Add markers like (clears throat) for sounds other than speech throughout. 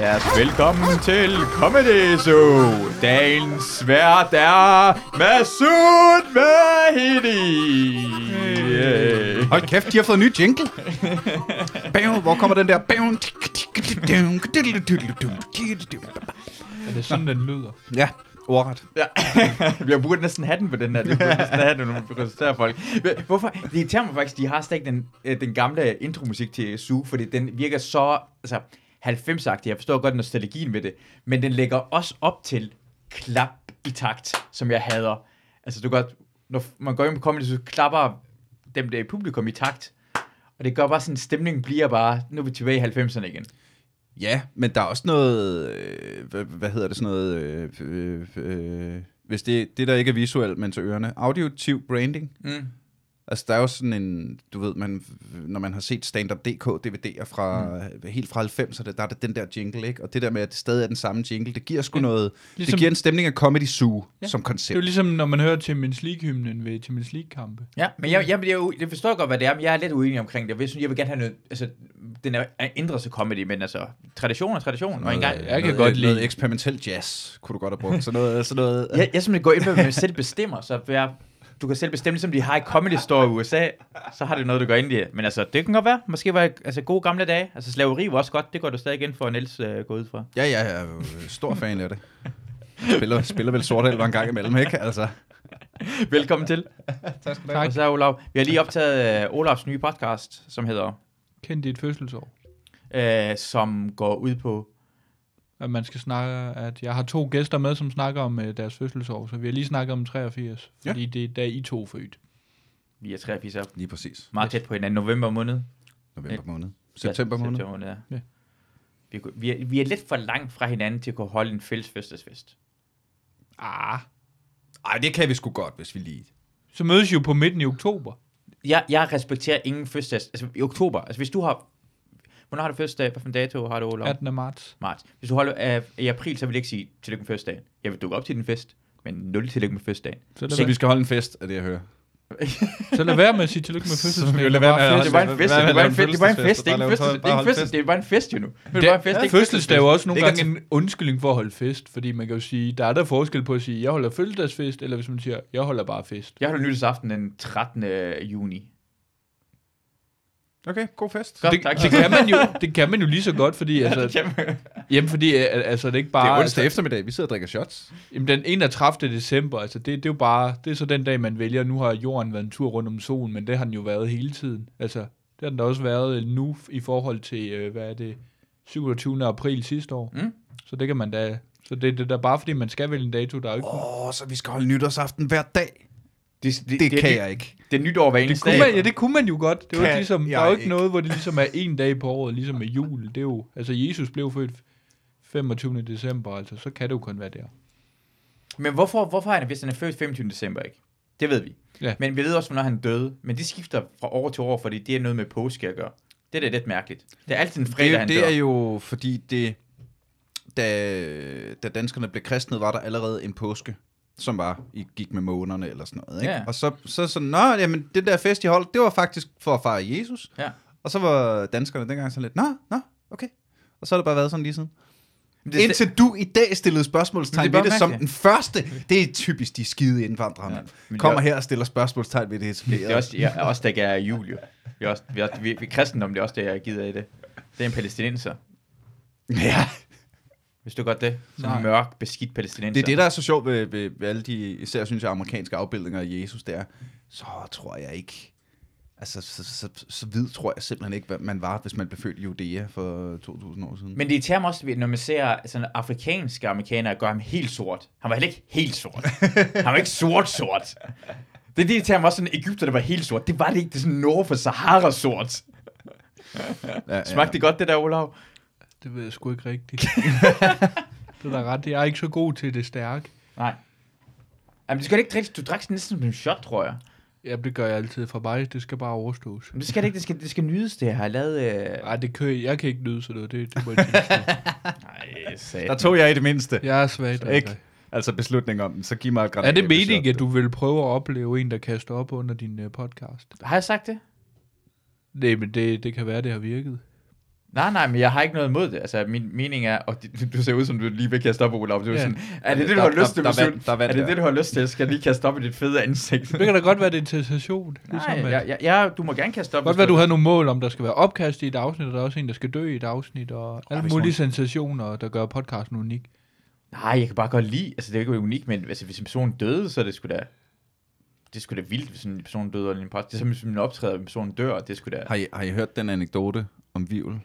Lad os velkommen til Comedy Zoo. Dagens vært er Masud Mahidi. Yeah. Hold kæft, de har fået en ny jingle. (laughs) Bam, hvor kommer den der? Bam. Er det sådan, den lyder? Ja, ordret. Ja. (laughs) Vi har burde næsten have den på den her. Det burde næsten have den, når vi præsenterer folk. Hvorfor? Det irriterer mig faktisk, de har stadig den, øh, den gamle intromusik til Zoo, fordi den virker så altså, 90-agtig. Jeg forstår godt nostalgien ved det, men den lægger også op til klap i takt, som jeg hader. Altså, du godt, når man går ind på comedy, så klapper dem der i publikum i takt. Og det gør bare sådan, stemningen bliver bare, nu er vi tilbage i 90'erne igen. Ja, men der er også noget, øh, hvad, hvad hedder det sådan noget, øh, øh, øh, hvis det, det der ikke er visuelt, men til ørerne, auditiv branding. Mm. Altså der er jo sådan en, du ved, man, når man har set Stand-Up.dk DVD'er fra, mm. helt fra 90'erne, der er det den der jingle, ikke? Og det der med, at det stadig er den samme jingle, det giver sgu ja. noget, ligesom, det giver en stemning af Comedy Zoo ja. som Det koncept. er jo ligesom, når man hører Champions League-hymnen ved Champions League-kampe. Ja, men jeg, jeg, jeg, jeg forstår godt, hvad det er, men jeg er lidt uenig omkring det. Jeg, synes, jeg vil gerne have noget, altså, den er, ændret til comedy, men altså, tradition er tradition, og engang, jeg kan noget, godt lide- Noget eksperimentel jazz, kunne du godt have brugt. Sådan noget, sådan noget jeg, jeg simpelthen går ind med, at man selv bestemmer, så jeg, du kan selv bestemme, ligesom de har i Comedy Store i USA, så har det noget, du går ind i. Men altså, det kan godt være. Måske var altså, gode gamle dage. Altså, slaveri var også godt. Det går du stadig ind for, at Niels uh, går ud fra. Ja, ja, jeg er jo stor fan af det. Spiller, spiller vel sort en gang imellem, ikke? Altså. Velkommen til. Tak skal Og så Olav. Vi har lige optaget uh, Olavs nye podcast, som hedder, Kend dit fødselsår. uh, som går ud på, At man skal snakke, at jeg har to gæster med, som snakker om uh, deres fødselsår, så vi har lige snakket om 83, Ja. fordi det er da I to født. vi er 83 år, Lige præcis. meget tæt på hinanden, november måned. November måned. September Ja, måned. September måned, ja. Ja. Vi, vi, er, vi er lidt for langt fra hinanden til at kunne holde en fælles fødselsfest. Ah, Ej, det kan vi sgu godt, hvis vi lige... så mødes I jo på midten i oktober. Jeg, jeg respekterer ingen fødselsdag. Altså i oktober. Altså hvis du har... Hvornår har du fødselsdag? Hvad for en dato har du, Olav? 18. marts. Marts. Hvis du holder uh, i april, så vil jeg ikke sige tillykke med fødselsdagen. Jeg vil dukke op til din fest, men nul tillykke med fødselsdagen. Så Så vi skal holde en fest, er det, jeg hører. (laughs) så lad være med at sige tillykke med fødselsdagen. Det var en fest. Det var en fest. Det var en fest. Det er Bare ikke en fødselsdag. Det er bare ikke en fødselsdag. Det bare en fest jo nu. Det er bare en fest. Fødselsdag er jo også nogle Det gange en undskyldning for at holde fest, fordi man kan jo sige, der er der forskel på at sige, jeg holder fødselsdagsfest, eller hvis man siger, jeg holder bare fest. Jeg holder nytårsaften den 13. juni. Okay, god fest. Godt, det, tak. det, kan man jo, det kan man jo lige så godt, fordi (laughs) altså, Jamen, jamen, fordi øh, altså, det er ikke bare... Det er onsdag altså, eftermiddag, vi sidder og drikker shots. jamen, den 31. december, altså, det, det er jo bare, det er så den dag, man vælger. Nu har jorden været en tur rundt om solen, men det har den jo været hele tiden. Altså, det har den da også været nu i forhold til, øh, hvad er det, 27. april sidste år. Mm. Så det kan man da... Så det, det er da bare, fordi man skal vælge en dato, der er jo ikke... Åh, oh, så vi skal holde nytårsaften hver dag. Det, Det, det kan jeg ikke. Det er nytår hver Det eneste kunne, dag. man, ja, det kunne man jo godt. Det var Kan ligesom, der er jo ikke ikke. noget, hvor det ligesom er en dag på året, ligesom med jul. Det er jo, altså Jesus blev født 25. december, altså så kan det jo kun være der. Men hvorfor, hvorfor er han, hvis han er født 25. december, ikke? Det ved vi. Ja. Men vi ved også, hvornår han døde. Men det skifter fra år til år, fordi det er noget med påske at gøre. Det er da lidt mærkeligt. Det er altid en fredag, Det, han det dør. er jo fordi, det, da, da danskerne blev kristnet, var der allerede en påske, som var, I gik med månederne eller sådan noget. Ikke? Ja. Og så, så sådan, nå, jamen, det der fest, I holdt, det var faktisk for at fejre Jesus. Ja. Og så var danskerne dengang sådan lidt, nå, nå, okay. Og så har det bare været sådan lige siden. Det Indtil du i dag stillede spørgsmålstegn det er ved det som den første. Det er typisk de skide indvandrere, Ja, Kommer det er- her og stiller spørgsmålstegn ved det etablerede. Det er også, ja, også der ikke er jul, jo. Vi er også, vi er, også, vi, vi kristendom, det er også det, jeg gider i det. Det er en palæstinenser. Ja, Hvis du godt det. Sådan en mørk, beskidt palæstinenser. det er det, der er så sjovt ved, ved, ved alle de, især synes jeg, amerikanske afbildninger af Jesus, det er, så tror jeg ikke, altså så, så, så, så hvid tror jeg simpelthen ikke, hvad man var, hvis man blev født i Judæa for 2000 år siden. Men det irriterer mig også, når man ser sådan afrikanske amerikanere gøre ham helt sort. Han var heller ikke helt sort. (laughs) Han var ikke sort-sort. Det er det, irriterer mig også, sådan Ægypter, der var helt sort. Det var det ikke. Det er sådan nord for Sahara sort. ja, Smagte det godt, det der, Olav? Det ved jeg sgu ikke rigtigt. (laughs) det er da ret. Jeg er ikke så god til det stærke. Nej. Jamen, det skal ikke drikke. Du drak sådan næsten som en shot, tror jeg. Ja, det gør jeg altid for mig. Det skal bare overstås. Men det skal det ikke. Det skal, det skal nydes, det jeg har lavet. Øh... Nej, det kan, jeg kan ikke nyde sådan noget. Det, det må jeg. (laughs) Nej. Der tog jeg i det mindste. Jeg er svag. Ikke? Altså beslutning om den, så giv mig et Er det meningen, at du vil prøve at opleve en, der kaster op under din uh, podcast? Har jeg sagt det? Nej, men det, det kan være, det har virket. Nej, nej, men jeg har ikke noget imod det. Altså, min mening er, og det- du ser ud som du lige vil kaste op, Olaf. Du er Ja. sådan, er det det, du har lyst til? der- der er der det det, du har lyst til? Skal jeg lige kaste op i dit fede ansigt? Det kan da godt være, det er en sensation. (laughs) Nej, Ligesom, at- ja, ja, ja, du må gerne kaste op. Godt hvis være, du havde nogle mål om, der skal være opkast i et afsnit, og der er også en, der skal dø i et afsnit, og alle hvis mulige sensationer, der gør podcasten unik. Nej, jeg kan bare godt lide, altså det er ikke unikt, men altså, hvis en person døde, så er det sgu da, det er sgu da vildt, hvis en person døde under en podcast. Det er som hvis man optræder, og en person dør, det sgu da... Har I, har I hørt den anekdote om Vivl?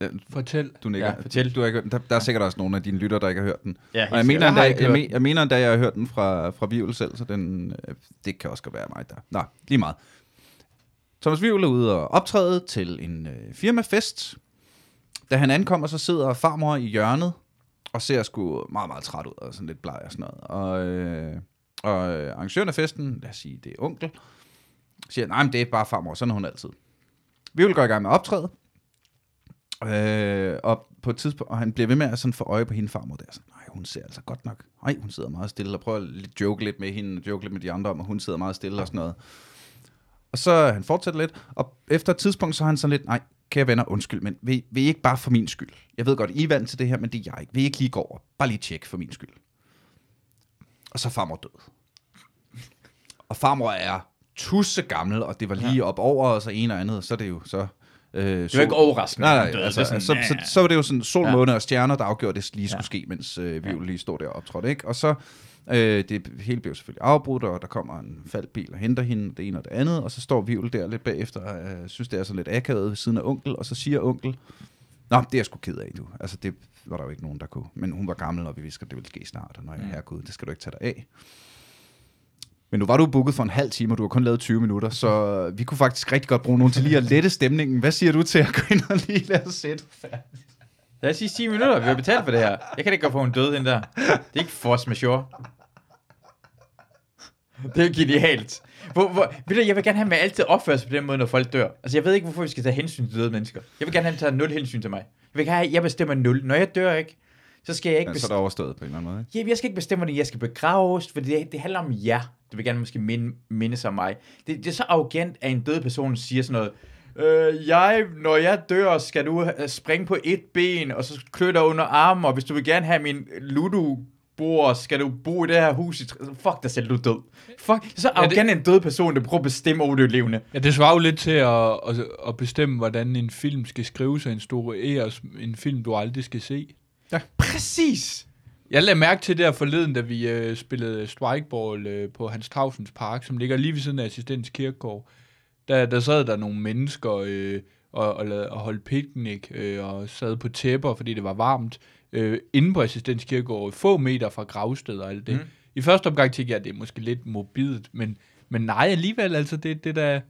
Den, Fortæl. du nikker. Ja, fortæl. Du har ikke hørt den. Der, der er sikkert også nogle af dine lytter, der ikke har hørt den. Ja, Og jeg mener, endda, jeg, jeg, jeg mener endda, jeg har hørt den fra, fra Vivl selv, så den, øh, det kan også godt være mig der. Nå, lige meget. Thomas Vivl er ude og optræde til en øh, firmafest. Da han ankommer, så sidder farmor i hjørnet og ser sgu meget, meget træt ud og sådan lidt bleg og sådan noget. Og, øh, og øh, arrangøren af festen, lad os sige, det er onkel, siger, nej, men det er bare farmor, sådan er hun altid. Vivl går i gang med optræde, Øh, og på et tidspunkt, og han bliver ved med at sådan få øje på hende farmor der. Sådan, nej, hun ser altså godt nok. Nej, hun sidder meget stille, og prøver at joke lidt med hende, joke lidt med de andre om, at hun sidder meget stille og sådan noget. Og så han fortsætter lidt, og efter et tidspunkt, så er han sådan lidt, nej, kære venner, undskyld, men vil, vil I ikke bare for min skyld? Jeg ved godt, I er vant til det her, men det er jeg ikke. Vil I ikke lige gå over? Bare lige tjek for min skyld. Og så farmor død. Og farmor er tusse gammel, og det var lige op over, og så en og andet, så er det jo så... Øh, Det var ikke overraskende. Nej, nej, døde. altså, Det er så, sådan, så, "Næh." så, så var det jo sådan sol, Ja. måne og stjerner, der afgjorde, at det lige skulle Ja. ske, mens øh, vi jo lige stod der og optrådte, ikke? Og så, øh, det hele blev selvfølgelig afbrudt, og der kommer en faldbil og henter hende, det ene og det andet, og så står Vivl der lidt bagefter, og øh, synes, det er sådan lidt akavet ved siden af onkel, og så siger onkel, Nå, det er jeg sgu ked af, du. Altså, det var der jo ikke nogen, der kunne. Men hun var gammel, og vi vidste, at det ville ske snart, og når jeg Mm. er herregud, det skal du ikke tage dig af. Men nu var du booket for en halv time, og du har kun lavet 20 minutter, så vi kunne faktisk rigtig godt bruge nogen til lige at lette stemningen. Hvad siger du til at gå ind og lige lade os sætte? Lad os sige 10 minutter, vi har betalt for det her. Jeg kan ikke gå på en død, den der. Det er ikke force majeure. Det er genialt. Hvor, hvor, ved du, jeg vil gerne have, at man altid opfører sig på den måde, når folk dør. Altså, jeg ved ikke, hvorfor vi skal tage hensyn til døde mennesker. Jeg vil gerne have, at tager nul hensyn til mig. Jeg vil gerne have, at jeg bestemmer nul. Når jeg dør, ikke, så skal jeg ikke Ja, så er bestemme... det overstået på en eller anden måde. Ikke? Jamen, jeg skal ikke bestemme, hvordan jeg skal begraves, for det, det handler om jer. Du vil gerne måske minde, minde sig om mig. Det, det er så arrogant, at en død person siger sådan noget, øh, jeg, når jeg dør, skal du springe på et ben, og så klø dig under armen, og hvis du vil gerne have min ludo bord, skal du bo i det her hus i... tr- Fuck dig selv, du er død. Fuck, er så Ja, det- arrogant en død person, der prøver at bestemme over det levende. Ja, det svarer jo lidt til at, at, at bestemme, hvordan en film skal skrives og instrueres. En film, du aldrig skal se. Præcis! Jeg lagde mærke til der forleden, da vi øh, spillede strikeball øh, på Hans Tavsens Park, som ligger lige ved siden af Assistens Kirkegård. Der, der sad der nogle mennesker øh, og, og, lavede, og holdt picnic øh, og sad på tæpper, fordi det var varmt, øh, inde på Assistens Kirkegård, få meter fra gravsted og alt det. Mm. Mm. I første omgang tænkte jeg, at det er måske lidt mobilt, men, men nej, alligevel, altså, det, det der...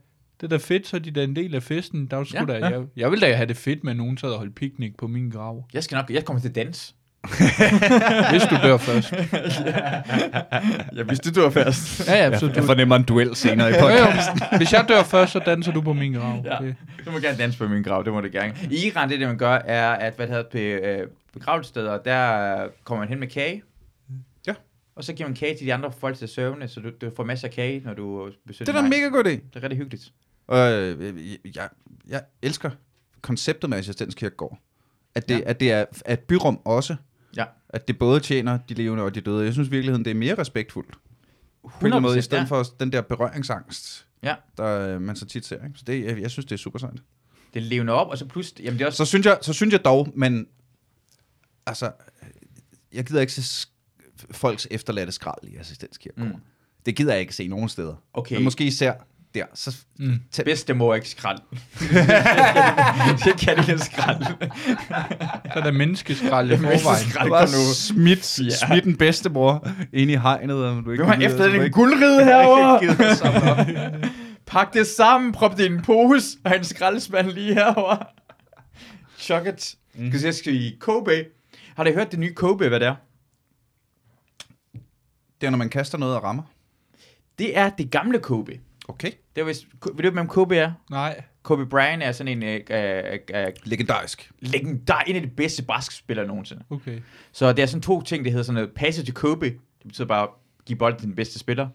Det er da fedt, så er de da en del af festen. Der er sgu Ja, da, ja. jeg, jeg vil da have det fedt med, at nogen sad og holdt picnic på min grav. (laughs) Jeg skal nok, jeg kommer til dans. (laughs) Hvis du dør først. (laughs) ja, hvis du dør først. Ja, ja, så du, Jeg fornemmer en duel senere i podcasten. Hvis jeg dør først, så danser du på min grav. Ja. Det- Du må gerne danse på min grav, det må du gerne. I Iran, det, det man gør, er, at hvad det hedder, på øh, begravelsessteder, der kommer man hen med kage. Ja. Og så giver man kage til de andre folk til søvne, så du, du får masser af kage, når du besøger Det er da mega god idé. Det er rigtig hyggeligt. Og øh, jeg, jeg elsker konceptet med assistenskirkegård. At det, Ja. at det er at byrum også. Ja. At det både tjener de levende og de døde. Jeg synes i virkeligheden, det er mere respektfuldt. På en måde, i stedet ja. for den der berøringsangst, Ja. der øh, man så tit ser. Ikke? Så det, jeg, jeg synes, det er super sejt. Det levner op, og så pludselig... Jamen, det er også... Så synes jeg, så synes jeg dog, men altså, jeg gider ikke se folks efterladte skrald i assistenskirkegård. Mm. Mm. Det gider jeg ikke se nogen steder. Okay. Men måske især der. Så Mm. tæ- Bedstemor ikke skrald. det (laughs) kan ikke skrald. Så er der menneskeskrald i (laughs) Det er forvejen. Du har smidt, smidt en bedstemor ind i hegnet. Og du ikke Nu har kan lide, efter du den ikke- guldride herovre. (laughs) Pak det sammen, prop det i en pose, og en skraldespand lige herovre. Chocket. Mm. Skal jeg skal i Kobe. Har du hørt det nye Kobe, hvad det er? Det er, når man kaster noget og rammer. Det er det gamle Kobe. Okay. Det er vist, ved du, hvem Kobe er? Nej. Kobe Bryant er sådan en øh, øh, øh, Legendarisk. legendar, en af de bedste basketspillere nogensinde. Okay. Så det er sådan to ting, det hedder sådan noget passe til Kobe. Det betyder bare, give bolden til den bedste spiller.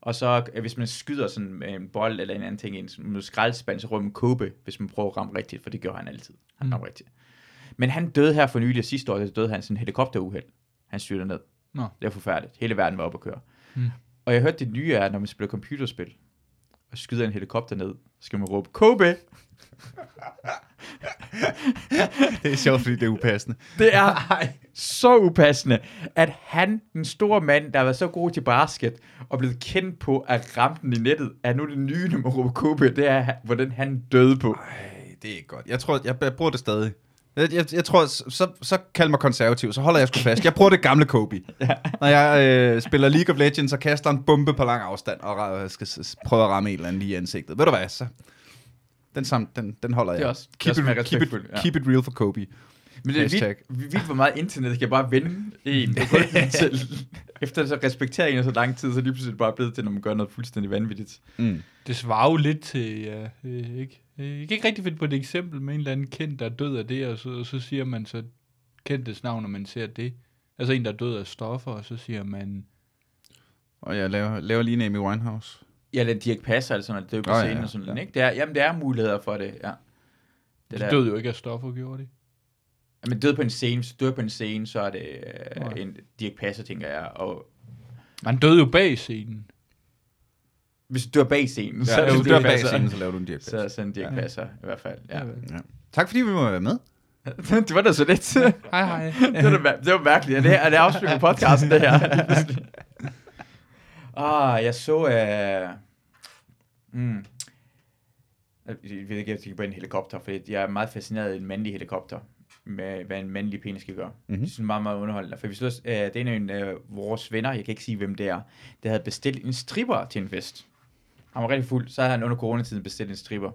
Og så, øh, hvis man skyder sådan med en bold eller en anden ting, i en sådan skraldespand, så rører man kåbe, hvis man prøver at ramme rigtigt, for det gør han altid. Han Mm. rammer rigtigt. Men han døde her for nylig, sidste år, der døde han sådan en helikopteruheld. Han styrte ned. Nå. Det er forfærdeligt. Hele verden var oppe at køre. Mm. Og jeg hørte det nye er, når man spiller computerspil, og skyder en helikopter ned, så skal man råbe, Kobe! (laughs) Det er sjovt, fordi det er upassende. Det er (laughs) så upassende, at han, den store mand, der har været så god til basket, og blevet kendt på at ramme den i nettet, er nu det nye, råber Kobe, det er, hvordan han døde på. Ej, det er godt. Jeg tror, jeg, jeg bruger det stadig. Jeg, jeg, jeg tror, så, så, kald mig konservativ, så holder jeg sgu fast. Jeg bruger det gamle Kobe. (laughs) ja. Når jeg øh, spiller League of Legends, og kaster en bombe på lang afstand, og ra- skal prøve at ramme en eller anden lige i ansigtet. Ved du hvad, så... Den, sam, den, den holder jeg. Det er også- det er keep, også it, keep, it, ja. keep it real for Kobe. Men det er vildt, vildt, hvor meget internet kan bare vende en (laughs) til. Efter så respekterer en så lang tid, så er det lige pludselig bare blevet til, når man gør noget fuldstændig vanvittigt. Mm. Det svarer jo lidt til, ja, øh, ikke? Øh, Jeg kan ikke rigtig finde på et eksempel med en eller anden kendt, der er død af det, og så, og så siger man så kendtes navn, når man ser det. Altså en, der er død af stoffer, og så siger man... Og jeg laver, laver lige en Amy Winehouse. Ja, eller Dirk Passer, eller sådan noget, det er jo på oh, ja, scenen ja, og sådan ja. noget, ikke? Det er, jamen, der er muligheder for det, ja. Det der- de døde jo ikke af stoffer, gjorde de. Men død på en scene, hvis du dør på en scene, så er det øh, en Dirk Passer, tænker jeg. Og Man døde jo bag scenen. hvis du dør bag scenen, så Ja, er hvis det du dør bag Passer. scenen, så laver du en Dirk Så er sådan en Dirk Ja. Passer, i hvert fald. Ja. Ja. Tak fordi vi må være med. (laughs) det var da så lidt. det, Hej, hej. (laughs) var, da det var mærkeligt. Er det, er det afslutningen på podcasten, det her? (laughs) Ah, jeg så... Uh, mm, jeg ved ikke, jeg tænker på en helikopter, for jeg er meget fascineret af en mandlig helikopter, med hvad en mandlig penis skal gøre. Mhm. Mm-hmm. Det er meget, meget underholdende. For vi så, uh, det er en af uh, vores venner, jeg kan ikke sige, hvem det er, der havde bestilt en stripper til en fest. Han var rigtig fuld, så havde han under coronatiden bestilt en stripper.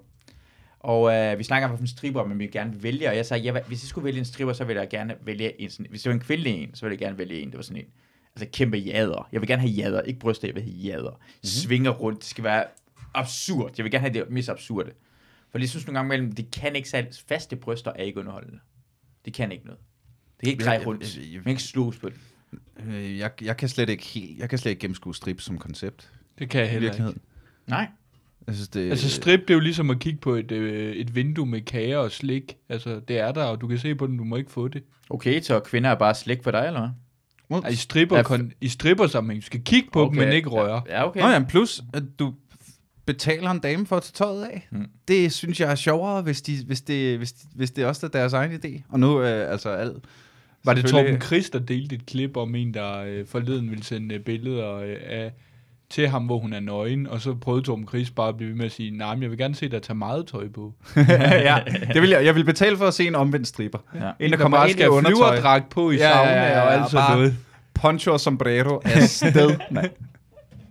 Og øh, vi snakker om en stripper, men vi gerne vælge, og jeg sagde, ja, hvis jeg skulle vælge en stripper, så ville jeg gerne vælge en sådan, hvis det var en kvindelig en, så ville jeg gerne vælge en, det var sådan en, altså kæmpe jader. Jeg vil gerne have jader, ikke bryster, jeg vil have jader. Mm-hmm. Svinger rundt, det skal være absurd. Jeg vil gerne have det mest absurde. For jeg synes nogle gange imellem, det kan ikke særlig, faste bryster er ikke underholdende. Det kan ikke noget. Det kan ikke dreje rundt. Man kan ikke slås på det. Øh, Jeg, jeg kan slet ikke helt, jeg kan slet ikke gennemskue strip som koncept. Det kan jeg heller ikke. Nej. Jeg synes, det, Altså strip, det er jo ligesom at kigge på et, øh, et vindue med kager og slik. Altså, det er der, og du kan se på den, du må ikke få det. Okay, så kvinder er bare slæk for dig, eller hvad? Altså, i stripper, Ja, kon- i stripper sammenhæng. Du skal kigge på okay. dem, men ikke røre. Ja, ja okay. Nå ja, plus at du betaler en dame for at tage tøjet af. Mm. Det synes jeg er sjovere, hvis, de, hvis, det, hvis, hvis det også er deres egen idé. Og nu øh, altså alt. Var det Torben Chris, der delte et klip om en, der øh, forleden ville sende øh, billeder øh, af, til ham, hvor hun er nøgen, og så prøvede Torben Chris bare at blive ved med at sige, nej, men jeg vil gerne se dig tage meget tøj på. (laughs) ja, det vil jeg, jeg vil betale for at se en omvendt stripper. Ja. En, der kommer bare ind i undertøj, på i Ja, ja, sauna ja, ja, og alt sådan noget. poncho og sombrero afsted. Nej.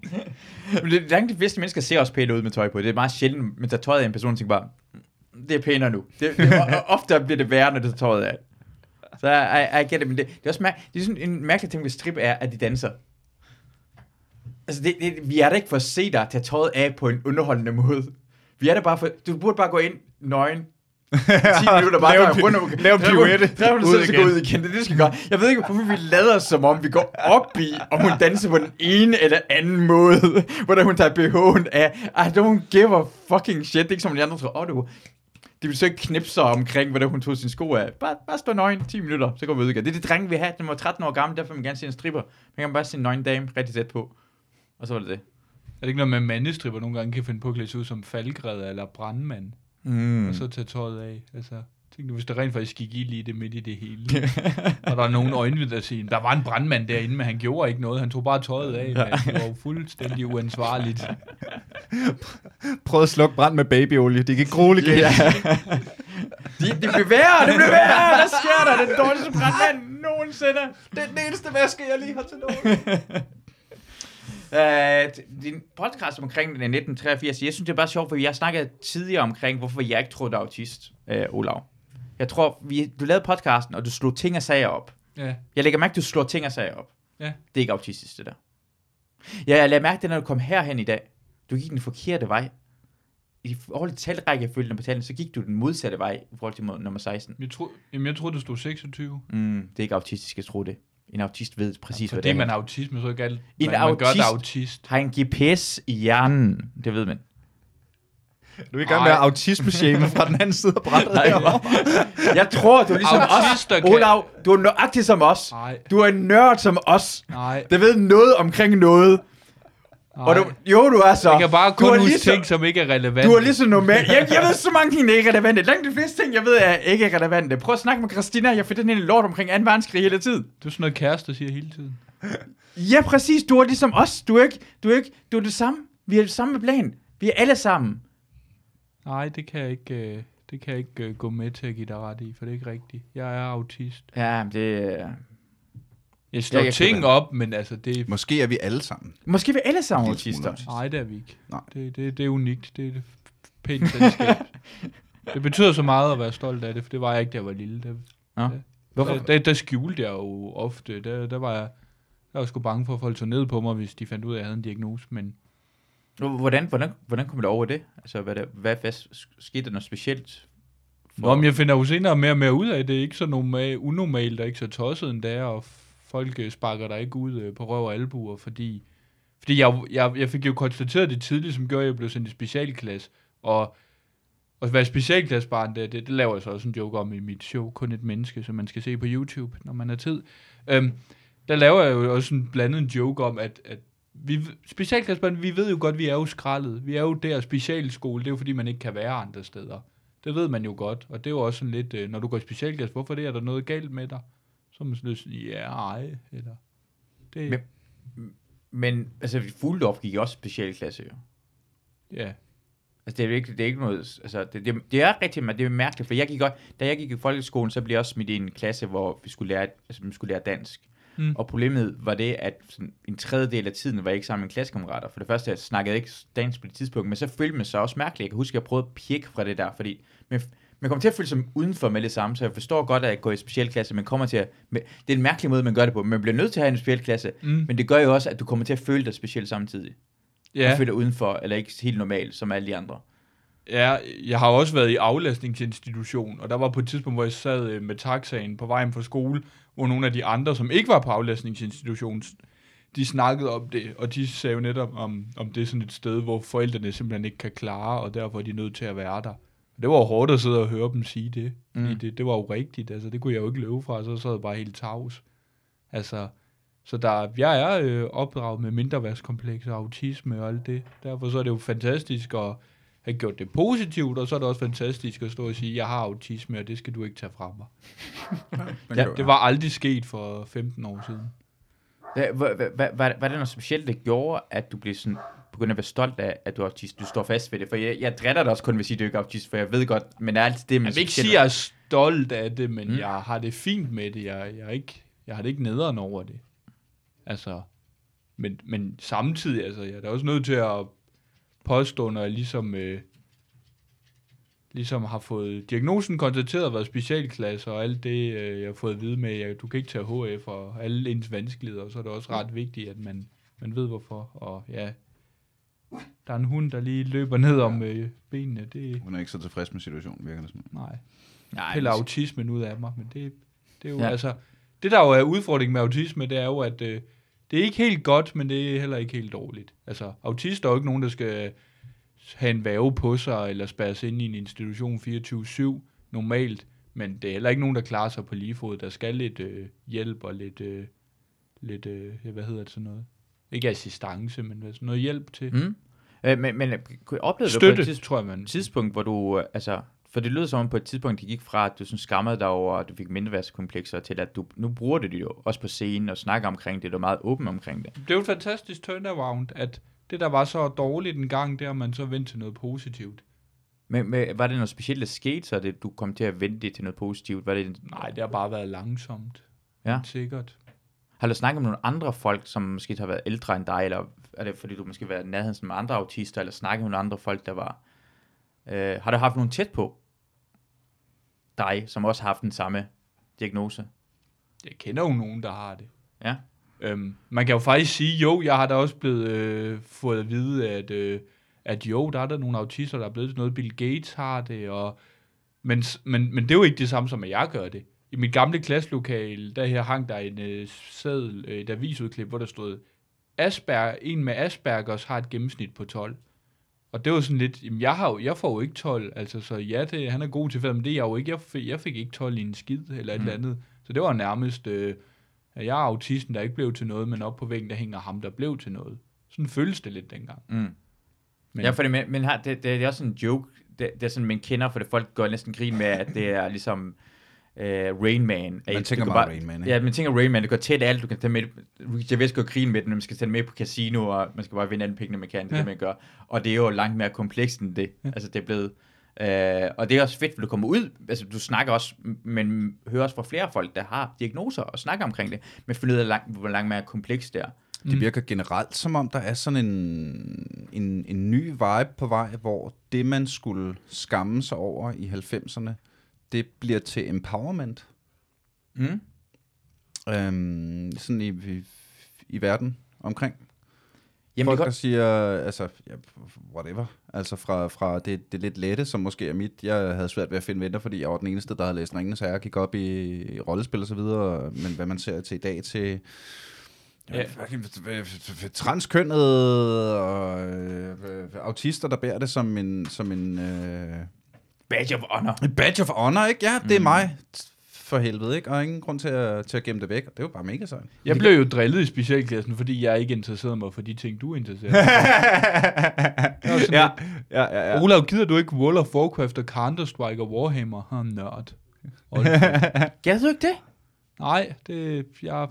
(laughs) Men det, langt de fleste mennesker ser også pænt ud med tøj på. Det er meget sjældent, men der tøjet af en person og tænker bare, det er pænere nu. Det, det, og- ofte bliver det værre, når det tager tøjet af. Så jeg, I get it, men det, det er også mær- det er sådan en mærkelig ting ved strip er, at de danser. Altså, det, det, vi er der ikke for at se dig tage tøjet af på en underholdende måde. Vi er der bare for, du burde bare gå ind nøgen, (laughs) 10 minutter bare Lave rundt om, lave pirouette. Drev du Ud så skal gå ud igen. Det er det, du skal gøre. Jeg ved ikke, hvorfor vi lader som om, vi går op i, om hun danser på den ene eller anden måde, (laughs) hvordan hun tager BH'en af. I don't give a fucking shit. Det er ikke som om de andre tror, åh, oh, du... De vil så ikke knipse sig omkring, hvordan hun tog sin sko af. Bare, bare stå nøgen 10 minutter, så går vi ud igen. Det er det drenge, vi har. Den var 13 år gammel, derfor vil man gerne se en stripper. Man kan bare se en nøgen dame rigtig tæt på. Og så var det det. Er det ikke noget med, at mandestripper nogle gange kan finde på at klæde sig ud som faldgræder eller brandmand, Mm. og så tage tøjet af? Altså, tænk nu, hvis der rent faktisk gik ild i det midt i det hele. (laughs) og der er nogen øjne, der siger, der var en brandmand derinde, men han gjorde ikke noget. Han tog bare tøjet af, men det var jo fuldstændig uansvarligt. (laughs) Prøv at slukke brand med babyolie. Det kan grole igen. Ja. (laughs) de, de bliver værre, det bliver værre. Hvad sker der? Den dårligste brandmand nogensinde. Det er den eneste vaske, jeg lige har til noget. Uh, din podcast omkring den 1983, jeg synes, det er bare sjovt, for jeg snakkede tidligere omkring, hvorfor jeg ikke tror, du er autist, uh, Olav. Jeg tror, vi, du lavede podcasten, og du slog ting og sager op. Ja, Jeg lægger mærke, at du slår ting og sager op. Ja. Det er ikke autistisk, det der. Ja, jeg lagde mærke til, når du kom herhen i dag, du gik den forkerte vej. I forhold til talrækkefølgen på talen, så gik du den modsatte vej i forhold til nummer 16. jeg, tro, jamen, jeg troede, du stod 26. Mm, det er ikke autistisk, jeg tror det. En autist ved præcis, hvad Fordi det er. man har autisme, så er ikke alt, En man, man gør det autist- autist. Har en GPS i hjernen, det ved man. Du er i gang med autisme-shame fra den anden side af brættet herovre. Jeg tror, du er ligesom Autister os. kan- Olav, du er nøjagtig som os. Nej, Du er en nørd som os. nej, Det ved noget omkring noget. Og du, jo, du er så. jeg kan bare kun huske ting, som ikke er relevante. Du er lige så normal. Jeg, jeg ved så mange ting, der ikke er relevante. Langt de fleste ting, jeg ved, er ikke relevante. Prøv at snakke med Christina. Jeg får den her lort omkring 2. verdenskrig hele tiden. Du er sådan noget kæreste, siger hele tiden. Ja, præcis. Du er ligesom os. Du er ikke, du er ikke, du er det samme. Vi er det samme plan. Vi er alle sammen. Nej, det kan jeg ikke, øh, det kan jeg ikke øh, gå med til at give dig ret i, for det er ikke rigtigt. Jeg er autist. Ja, det er... Jeg slår Jeg ja, kan ting op, men altså, det. Måske er vi alle sammen. Måske er vi alle sammen autister. autist. Nej, det er vi ikke. Nej. Det, det, det er unikt. Det er et pænt selskab. det betyder så meget at være stolt af det, for det var jeg ikke, da jeg var lille. Det, Nå. Hvorfor? Der, der, der skjulte jeg jo ofte. Der, der var jeg, jeg var sgu bange for at folk tog ned på mig, hvis de fandt ud af, at jeg havde en diagnose. Men Hvordan, hvordan, hvordan kom du over det? Altså, hvad, der, hvad, hvad skete der noget specielt? Nå, men jeg finder jo senere mere og mere ud af, det er ikke så normal, unormalt og ikke så tosset end det er, og folk øh, sparker dig ikke ud øh, på røv og albuer, fordi, fordi jeg, jeg, jeg fik jo konstateret det tidligt, som gjorde, at jeg blev sendt i specialklasse, og at være specialklassebarn, det, det, det laver jeg så også en joke om i mit show, kun et menneske, som man skal se på YouTube, når man har tid. Øhm, der laver jeg jo også en blandet en joke om, at, at vi, specialklassebarn, vi ved jo godt, vi er jo skrællet. Vi er jo der specialskole, det er jo fordi, man ikke kan være andre steder. Det ved man jo godt, og det er jo også sådan lidt, øh, når du går i specialklasse, hvorfor det er der noget galt med dig? Så man sådan sådan, ja, ej, eller... Det, Men- Men, altså, Fugledorf gik også specialklasse, jo. ja. Altså, det er ikke, det er ikke noget, altså, det, det, det er rigtig, men det er mærkeligt, for jeg gik godt, da jeg gik i folkeskolen, så blev jeg også smidt i en klasse, hvor vi skulle lære, altså, vi skulle lære dansk. Mm. Og problemet var det, at sådan, en tredjedel af tiden var jeg ikke sammen med klassekammerater. For det første, jeg snakkede ikke dansk på det tidspunkt, men så følte man sig også mærkeligt. Jeg kan huske, at jeg prøvede at pjekke fra det der, fordi man, man kommer til at føle sig udenfor med det samme, så jeg forstår godt, at går i specialklasse, men kommer til at, det er en mærkelig måde, man gør det på. Man bliver nødt til at have en specialklasse, Mm. men det gør jo også, at du kommer til at føle dig specielt samtidig. Ja. Ja, Og føle dig udenfor, eller ikke helt normal, som alle de andre. ja, jeg har også været i aflastningsinstitution, og der var på et tidspunkt, hvor jeg sad øh, med taxaen på vejen fra skole, hvor nogle af de andre, som ikke var på aflastningsinstitution, de snakkede om det, og de sagde jo netop om, om det er sådan et sted, hvor forældrene simpelthen ikke kan klare, og derfor er de nødt til at være der. Det var hårdt at sidde og høre dem sige det, fordi Mm. det, det var jo rigtigt, altså det kunne jeg jo ikke løbe fra, så sad jeg bare helt tavs. Altså, så der, jeg er øh, opdraget med mindreværdskompleks og autisme og alt det. Derfor så er det jo fantastisk at have gjort det positivt, og så er det også fantastisk at stå og sige, jeg har autisme, og det skal du ikke tage fra mig. (laughs) Ja, Det var aldrig sket for 15 år siden. Var det noget specielt, der gjorde, at du blev sådan, begyndte at være stolt af, at du er autist? Du står fast ved det, for jeg, jeg drætter dig også kun sige, at du ikke er autist, for jeg ved godt, men det er altid det, man Jeg vil ikke sige, at jeg er stolt af det, men Mm. jeg har det fint med det. Jeg, jeg, er ikke, jeg har det ikke nederen over det. Altså, men, men samtidig, altså, jeg er da også nødt til at påstå, når jeg ligesom, øh, ligesom har fået diagnosen konstateret og været specialklasse, og alt det, øh, jeg har fået at vide med, at du kan ikke tage HF og alle ens vanskeligheder, så er det også ret vigtigt, at man, man ved hvorfor. Og ja, der er en hund, der lige løber ned om øh, benene. Det, Hun er ikke så tilfreds med situationen, virker det som. nej Nej, piller autismen ud af mig, men det, det er jo Ja. ja. altså, det der jo er udfordringen med autisme, det er jo, at øh, det er ikke helt godt, men det er heller ikke helt dårligt. Altså, autister er jo ikke nogen, der skal have en væve på sig, eller spærres ind i en institution 24-7 normalt, men det er heller ikke nogen, der klarer sig på lige fod. Der skal lidt øh, hjælp og lidt, øh, lidt øh, hvad hedder det sådan noget? Ikke assistance, men hvad- sådan noget hjælp til. Mm. Øh, men, men kunne- oplevede du på et Støtte, tidspunkt, tror jeg, man. tidspunkt, hvor du, øh, altså, for det lyder som om på et tidspunkt, det gik fra, at du sådan skammede dig over, at du fik mindreværdskomplekser, til at du, nu bruger det jo også på scenen og snakker omkring det, du er meget åben omkring det. Det er jo et fantastisk turnaround, at det, der var så dårligt en gang, det har man så vendt til noget positivt. Men, men var det noget specielt, der skete, så det, du kom til at vende det til noget positivt? Var det, Nej, det har bare været langsomt. Ja. Sikkert. Har du snakket med nogle andre folk, som måske har været ældre end dig, eller er det fordi, du måske været i nærheden med andre autister, eller snakket med nogle andre folk, der var... Øh, har du haft nogen tæt på dig, som også har haft den samme diagnose? Jeg kender jo nogen, der har det. Ja. Øhm, man kan jo faktisk sige, jo, jeg har da også blevet øh, fået at vide, at, øh, at jo, der er der nogle autister, der er blevet til noget. Bill Gates har det, og, men, men, men det er jo ikke det samme som, at jeg gør det. i mit gamle klasselokale, der her hang der en øh, seddel, øh, et avisudklip, hvor der stod, Asperger, en med Aspergers har et gennemsnit på 12. Og det var sådan lidt, jamen jeg, har jo, jeg får jo ikke 12, altså så ja, det, han er god til fem, men det er jeg jo ikke. Jeg fik, jeg fik ikke 12 i en skid eller et Mm. eller andet. Så det var nærmest, øh, jeg er autisten, der ikke blev til noget, men op på væggen, der hænger ham, der blev til noget. Sådan føles det lidt dengang. Mm. Men- ja, for det, men, men har, det, det, det, er også en joke. Det, det er sådan, man kender, for det folk går næsten grin med, at det er ligesom øh, Rain Man. At Man du tænker meget Rain Man, ikke? Ja, man tænker Rain Man. Du kan tæt alt. Du kan tage med. Jeg ved, skal grine med den, når man skal tage med på casino, og man skal bare vinde alle pengene, man kan. Det er Ja. det, man gør. Og det er jo langt mere komplekst end det. Ja. Altså, det er blevet... Øh, og det er også fedt, for du kommer ud, altså du snakker også, men hører også fra flere folk, der har diagnoser og snakker omkring det, men finder ud af, langt, hvor langt mere komplekst det er. Det virker generelt som om, der er sådan en, en, en ny vibe på vej, hvor det, man skulle skamme sig over i 90'erne, det bliver til empowerment. Mm. Øhm, sådan i, i, i verden omkring. Jamen, Folk, det der er siger, altså, ja, whatever. Altså fra, fra det, det lidt lette, som måske er mit. Jeg havde svært ved at finde venner, fordi jeg var den eneste, der havde læst Ringens Herre, gik op i, i rollespil og så videre. Men hvad man ser til i dag til Ja. ja. transkønnet og øh, autister, der bærer det som en, som en, øh, badge of honor. badge of honor, ikke? Ja, det er mig. For helvede, ikke? Og ingen grund til at, til at gemme det væk. Og det er jo bare mega sejt. Jeg blev jo drillet i specialklassen, fordi jeg ikke interesserede mig for de ting, du interesserer dig for. (laughs) var sådan ja, ja, ja, ja. Olav, gider du ikke World of Warcraft og Counter-Strike og Warhammer? Han nørd. Hold da. (laughs) Gad du ikke det? Nej, det... Jeg,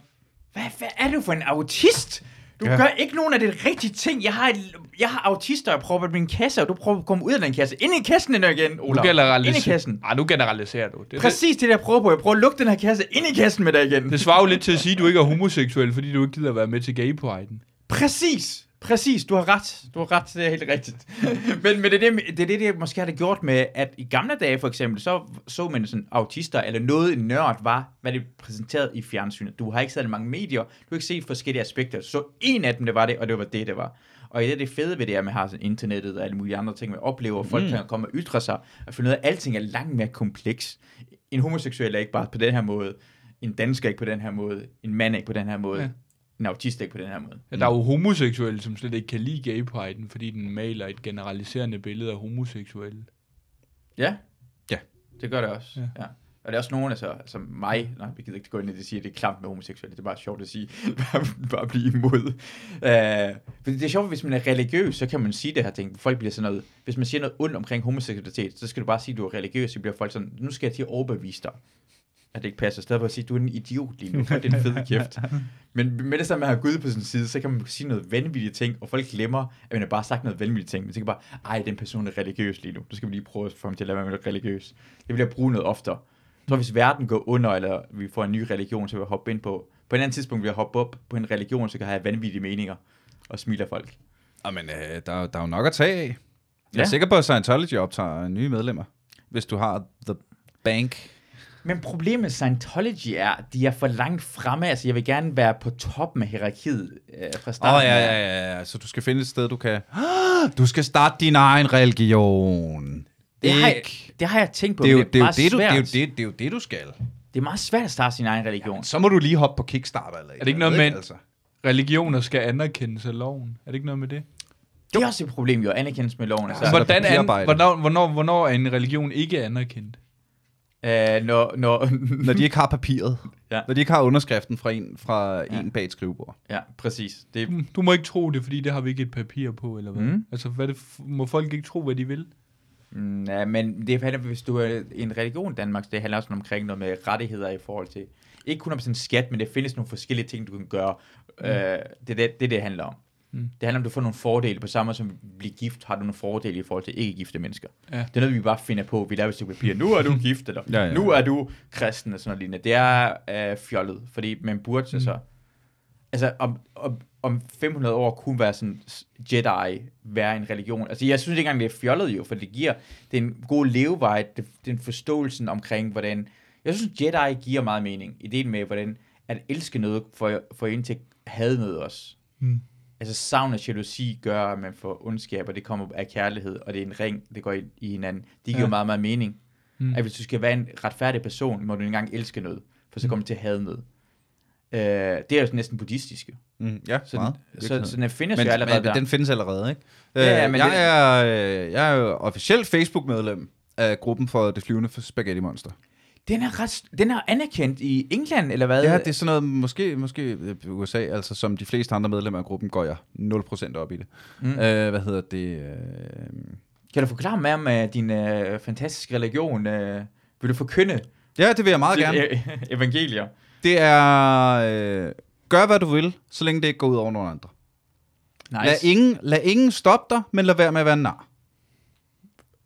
Hvad, hvad er du for en autist? Du Ja. gør ikke nogen af de rigtige ting. Jeg har, et, jeg har autister, jeg prøver min kasse, og du prøver at komme ud af den kasse. Ind i kassen igen, nu, Olav. Ind i generaliserer, kassen. Ej, nu generaliserer du. Det, det, Præcis det, jeg prøver på. Jeg prøver at lukke den her kasse ind i kassen med dig igen. det svarer jo lidt til at sige, at du ikke er homoseksuel, fordi du ikke gider at være med til gay priden. Præcis. Præcis, du har ret. Du har ret, det er helt rigtigt. (laughs) men men det, er det, det er det, det måske har det gjort med, at i gamle dage for eksempel, så så man sådan autister, eller noget en nørd var, hvad det præsenteret i fjernsynet. Du har ikke set mange medier, du har ikke set forskellige aspekter. Så en af dem, det var det, og det var det, det var. Og det er det fede ved det, er, at man har sådan internettet og alle mulige andre ting, man oplever, og folk mm. kan komme og ytre sig, og finde ud af, at alting er langt mere kompleks. En homoseksuel er ikke bare på den her måde, en dansker er ikke på den her måde, en mand er ikke på den her måde, Ja. En autist ikke på den her måde. Ja, der er jo homoseksuelle, som slet ikke kan lide gay priden, fordi den maler et generaliserende billede af homoseksuelle. Ja. Ja. Det gør det også. Ja. Ja. Og der er også nogen, altså, altså mig, nej, vi gider ikke gå ind i det, siger, at det er klamt med homoseksuelle, det er bare sjovt at sige, (laughs) bare, bare blive imod. Uh, fordi det er sjovt, hvis man er religiøs, så kan man sige det her ting, folk bliver sådan noget, hvis man siger noget ondt omkring homoseksualitet, så skal du bare sige, at du er religiøs, så bliver folk sådan, nu skal jeg til at overbevise dig, at det ikke passer, i stedet for at sige, at du er en idiot lige nu, og det er en fed kæft. (laughs) Men med det samme, man har Gud på sin side, så kan man sige noget vanvittige ting, og folk glemmer, at man har bare sagt noget vanvittige ting. Man tænker bare, ej, den person er religiøs lige nu. Nu skal vi lige prøve at få ham til at lade være med at religiøs. Det vil jeg bruge noget oftere. Jeg tror, hvis verden går under, eller vi får en ny religion, så vil jeg hoppe ind på. På et andet tidspunkt vil jeg hoppe op på en religion, så kan jeg have vanvittige meninger og smiler folk. Jamen, øh, der, der er jo nok at tage af. Jeg er Ja. sikker på, at Scientology optager nye medlemmer, hvis du har The Bank. Men problemet med Scientology er, at de er for langt fremme. Altså, jeg vil gerne være på toppen af hierarkiet øh, fra Åh, starten. oh, ja, ja, ja, ja. Så du skal finde et sted, du kan... Du skal starte din egen religion. Det har, jeg, det har jeg tænkt på, Det er, jo, det, er det, du, det, er jo svært. det, det er jo det, du skal. det er meget svært at starte sin egen religion. Så må du lige hoppe på Kickstarter. Eller Er det ikke noget med- Altså. Religioner skal anerkendes af loven. Er det ikke noget med det? Det er også et problem, jo. Anerkendes med loven. Altså, så- Hvordan an, hvornår, hvornår, hvornår er en religion ikke anerkendt? Øh, når, når, Når de ikke har papiret. (laughs) Ja. Når de ikke har underskriften fra en, fra Ja. en bag et skrivebord. ja, præcis. Det, Du, du må ikke tro det, fordi det har vi ikke et papir på, eller hvad? Mm. Altså, hvad det, må folk ikke tro, hvad de vil? mm, ja, men det handler, hvis du er en religion i Danmark, så det handler også omkring noget med rettigheder i forhold til, ikke kun om sådan skat, men det findes nogle forskellige ting, du kan gøre. Mm. Øh, det er det, det, det handler om. Mm. Det handler om, at du får nogle fordele, på samme måde som at blive gift, har du nogle fordele i forhold til ikke-gifte mennesker. Ja. Det er noget, vi bare finder på. Vi laver et stykke papir. Nu er du gift, eller Ja, ja. nu er du kristen, og sådan noget lignende. Det er øh, fjollet, fordi man burde mm. altså... Altså, om, om, om 500 år kunne være sådan Jedi, være en religion. Altså, jeg synes ikke engang, det er fjollet jo, for det giver, det er en god levevej, det, det er en forståelsen omkring, hvordan, jeg synes, Jedi giver meget mening. Ideen med, hvordan at elske noget, får, får en til at hade noget også. Mm. Altså, savn og jalousi gør, at man får ondskab, og det kommer af kærlighed, og det er en ring, det går i, i hinanden. Det giver Ja. meget, meget mening. Mm. At hvis du skal være en retfærdig person, må du ikke engang elske noget, for så kommer du til at hade noget. Øh, det er jo næsten buddhistisk. Mm, ja, Så, meget. den, så, så den findes men, jo allerede men der. den findes allerede, ikke? Ja, ja, Øh, men jeg, det- er, øh, jeg er jo officielt Facebook-medlem af gruppen for det flyvende spaghetti monster. Den er, ret, den er anerkendt i England, eller hvad? Ja, det er sådan noget, måske, måske øh, USA, altså som de fleste andre medlemmer af gruppen, går jeg 0% op i det. Mm. Øh, hvad hedder det? Øh, Kan du forklare mere om uh, din uh, fantastiske religion? Uh, vil du forkynde ja, det vil jeg meget gerne. øh, (laughs) evangelier? Det er, øh, gør hvad du vil, så længe det ikke går ud over nogen andre. Nice. Lad, ingen, lad ingen stoppe dig, men lad være med at være nar.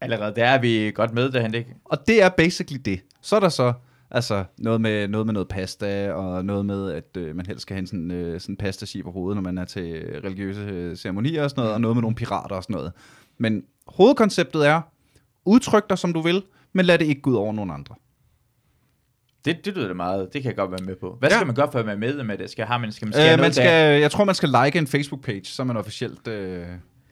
Allerede der er vi godt med derhen, ikke? Og det er basically det. Så er der så altså noget med noget, med noget pasta, og noget med, at øh, man helst skal have sådan, øh, sådan pasta på hovedet, når man er til religiøse øh, ceremonier og sådan noget, og noget med nogle pirater og sådan noget. Men hovedkonceptet er, udtryk dig som du vil, men lad det ikke gå ud over nogen andre. Det, det lyder da meget. Det kan jeg godt være med på. Hvad Ja. skal man gøre for at være med med det? Skal, har man, skal man skære Øh, man der? skal, jeg tror, man skal like en Facebook-page, så er man officielt, øh,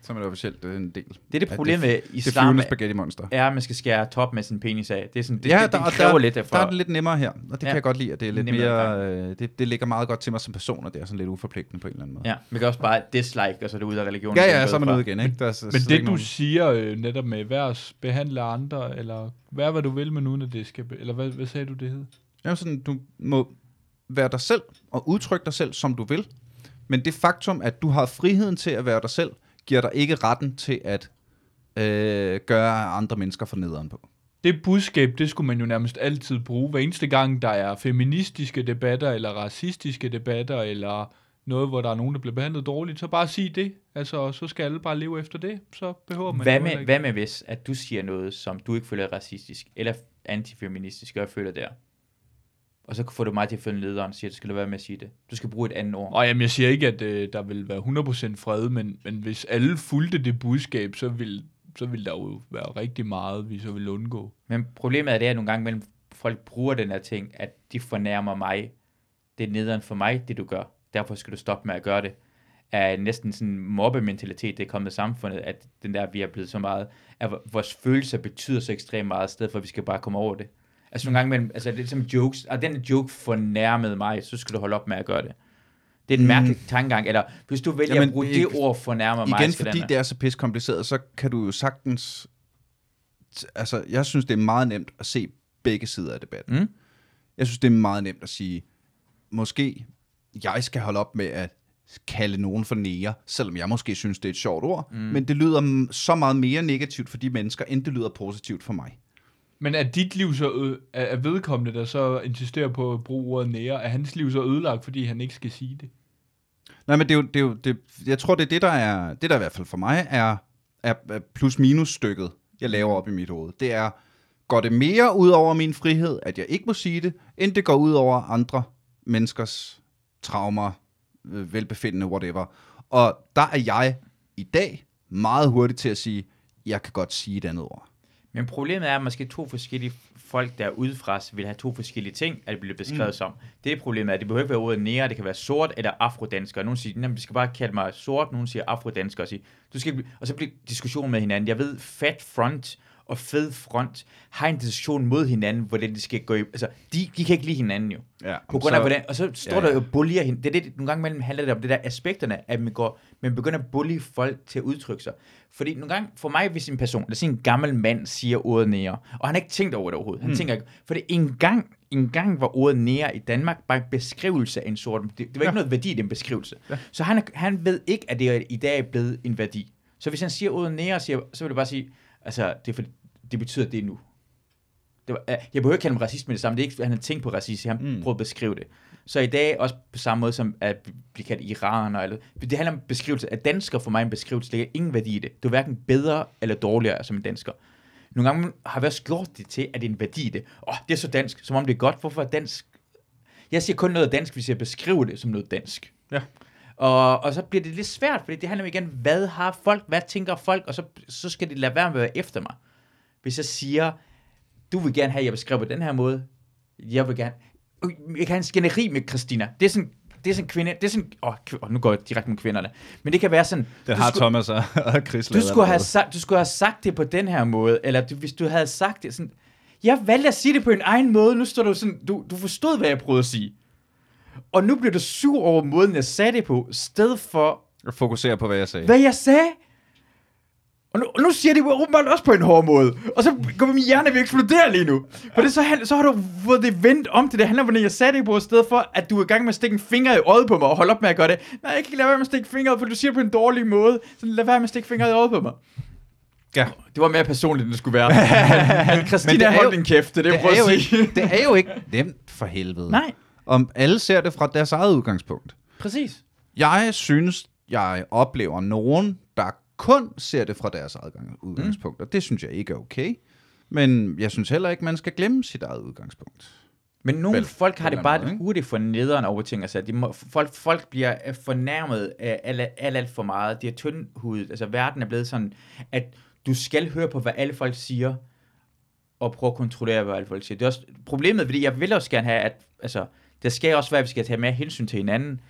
så er man officielt øh, en del. Det er det problem med Det islam, flyvende spaghetti monster. er, at man skal skære top med sin penis af. Det er sådan, det, ja, det, der, det kræver der, lidt der for... er det lidt nemmere her, og det Ja. kan jeg godt lide, at det er lidt Nemmere mere, øh, det, det ligger meget godt til mig som person, og det er sådan lidt uforpligtende på en eller anden måde. Ja, man kan også bare dislike, og så er det ud af religionen. Ja, den ja, så er man ude igen, ikke? Der er, så, Men så er det, du nogen- siger øh, netop med, vær behandle andre, eller vær hvad du vil, men uden at det skal... Eller hvad, hvad sagde du, det hed? Ja, sådan, du må være dig selv og udtrykke dig selv, som du vil. Men det faktum, at du har friheden til at være dig selv, giver dig ikke retten til at øh, gøre andre mennesker for nederen på. Det budskab, det skulle man jo nærmest altid bruge. Hver eneste gang, der er feministiske debatter, eller racistiske debatter, eller noget, hvor der er nogen, der bliver behandlet dårligt, så bare sig det. Altså, så skal alle bare leve efter det. Så behøver man Hvad med, ikke- hvad med hvis, at du siger noget, som du ikke føler er racistisk, eller antifeministisk, og jeg føler der? Og så får du mig til at følge lederen og siger, at du skal lade være med at sige det. Du skal bruge et andet ord. Og jamen, jeg siger ikke, at øh, der vil være 100% fred, men, men hvis alle fulgte det budskab, så vil, så vil der jo være rigtig meget, vi så vil undgå. Men problemet er det, at nogle gange mellem folk bruger den her ting, at de fornærmer mig. Det er nederen for mig, det du gør. Derfor skal du stoppe med at gøre det. Er næsten sådan en mobbementalitet, det er kommet i samfundet, at den der, vi er blevet så meget, at vores følelser betyder så ekstremt meget, i stedet for, at vi skal bare komme over det. Altså nogle gange mellem, altså det er som jokes, og den joke fornærmede mig, så skal du holde op med at gøre det. Det er en Mm. mærkelig tankegang, eller hvis du vælger Jamen, at bruge det ord fornærmer mig, Igen, fordi det er så pis kompliceret, så kan du jo sagtens... Altså, jeg synes, det er meget nemt at se begge sider af debatten. Mm. Jeg synes, det er meget nemt at sige, måske jeg skal holde op med at kalde nogen for næger, selvom jeg måske synes, det er et sjovt ord, mm. men det lyder så meget mere negativt for de mennesker, end det lyder positivt for mig. Men er dit liv så ø- er vedkommende, der så insisterer på at bruge ordet nære, er hans liv så ødelagt, fordi han ikke skal sige det? Nej, men det er jo, det er jo det, jeg tror, det er det, der er, det der i hvert fald for mig er, er er plus-minus-stykket, jeg laver op i mit hoved. Det er, går det mere ud over min frihed, at jeg ikke må sige det, end det går ud over andre menneskers traumer, øh, velbefindende, whatever. Og der er jeg i dag meget hurtig til at sige, jeg kan godt sige et andet ord. Men problemet er, at måske to forskellige folk, der er udefra, vil have to forskellige ting, at det bliver beskrevet mm. som. Det er problemet, at det behøver ikke være ordet nære, det kan være sort eller afrodansker. Nogle siger, at vi skal bare kalde mig sort, nogle siger afrodansker, og, sige, du skal, ikke blive- og så bliver diskussion med hinanden. Jeg ved, fat front og fed front har en diskussion mod hinanden, hvordan de skal gå i, altså, de, de kan ikke lide hinanden jo. Ja, På grund af, hvordan, og så står Ja, ja, der jo bullier hende. Det er det, nogle gange mellem handler det om det der aspekterne, at man, går, man begynder at bully folk til at udtrykke sig. Fordi nogle gange, for mig, hvis en person, lad os sige en gammel mand, siger ordet nære, og han har ikke tænkt over det overhovedet. Han mm. tænker ikke, for det en gang, en gang var ordet nære i Danmark bare en beskrivelse af en sort. Det, det var ikke Ja. noget værdi i den beskrivelse. Ja. Så han, han ved ikke, at det er, i dag er blevet en værdi. Så hvis han siger ordet nære, siger, så vil det bare sige, altså, det, er for, det betyder det nu. Det var, jeg behøver ikke kalde ham racist med det samme. Det er ikke, han har tænkt på racisme. Han Mm. prøver at beskrive det. Så i dag, også på samme måde som at blive kaldt iraner, eller, det handler om beskrivelse. At dansker for mig en beskrivelse, der er ingen værdi i det. Du er hverken bedre eller dårligere som en dansker. Nogle gange har vi også gjort det til, at det er en værdi i det. Åh, oh, det er så dansk, som om det er godt. Hvorfor er dansk? Jeg siger kun noget dansk, hvis jeg beskriver det som noget dansk. Ja. Og, og så bliver det lidt svært, fordi det handler om igen, hvad har folk, hvad tænker folk, og så, så skal de lade være med at være efter mig. Hvis jeg siger, du vil gerne have, at jeg beskriver på den her måde, jeg vil gerne, jeg kan have en skænderi med Christina. Det er sådan, det er sådan kvinde, det er sådan, åh, åh, nu går jeg direkte med kvinderne. Men det kan være sådan, Det har skulle- Thomas og, og Chris du skulle, have sagt, du skulle have sagt det på den her måde, eller du, hvis du havde sagt det sådan, Jeg valgte at sige det på en egen måde. Nu står du sådan, du, du forstod, hvad jeg prøvede at sige. Og nu bliver du sur over måden, jeg sagde det på, sted for, Og fokusere på, hvad jeg sagde. hvad jeg sagde. Og nu, og nu siger de åbenbart også på en hård måde. Og så går min hjerne ved at eksplodere lige nu. For det så, så har du fået det vendt om til det. Handler om, hvordan jeg sagde det på, i stedet for, at du er i gang med at stikke en finger i øjet på mig, og holde op med at gøre det. Nej, jeg kan ikke lade være med at stikke fingeret, for du siger det på en dårlig måde. Så lad være med at stikke fingeret i øjet på mig. Ja. Det var mere personligt, end det skulle være. (laughs) Men, Christina, Men det er hold jo- din kæft, det er det, det, er jo at ikke, det er jo ikke nemt for helvede. Nej, Om alle ser det fra deres eget udgangspunkt. præcis. Jeg synes, jeg oplever nogen, der kun ser det fra deres eget gang- udgangspunkt, og det synes jeg ikke er okay. Men jeg synes heller ikke, man skal glemme sit eget udgangspunkt. Men nogle Vel, folk har det bare måde, det hurtigt for nederen over ting. Altså, de må, folk, folk bliver øh, fornærmet af alt, alt, alt for meget. De er tyndhudet. Altså, verden er blevet sådan, at du skal høre på, hvad alle folk siger, og prøve at kontrollere, hvad alle folk siger. Det er også problemet, fordi jeg vil også gerne have, at altså, det skal også være, at vi skal tage mere hensyn til hinanden,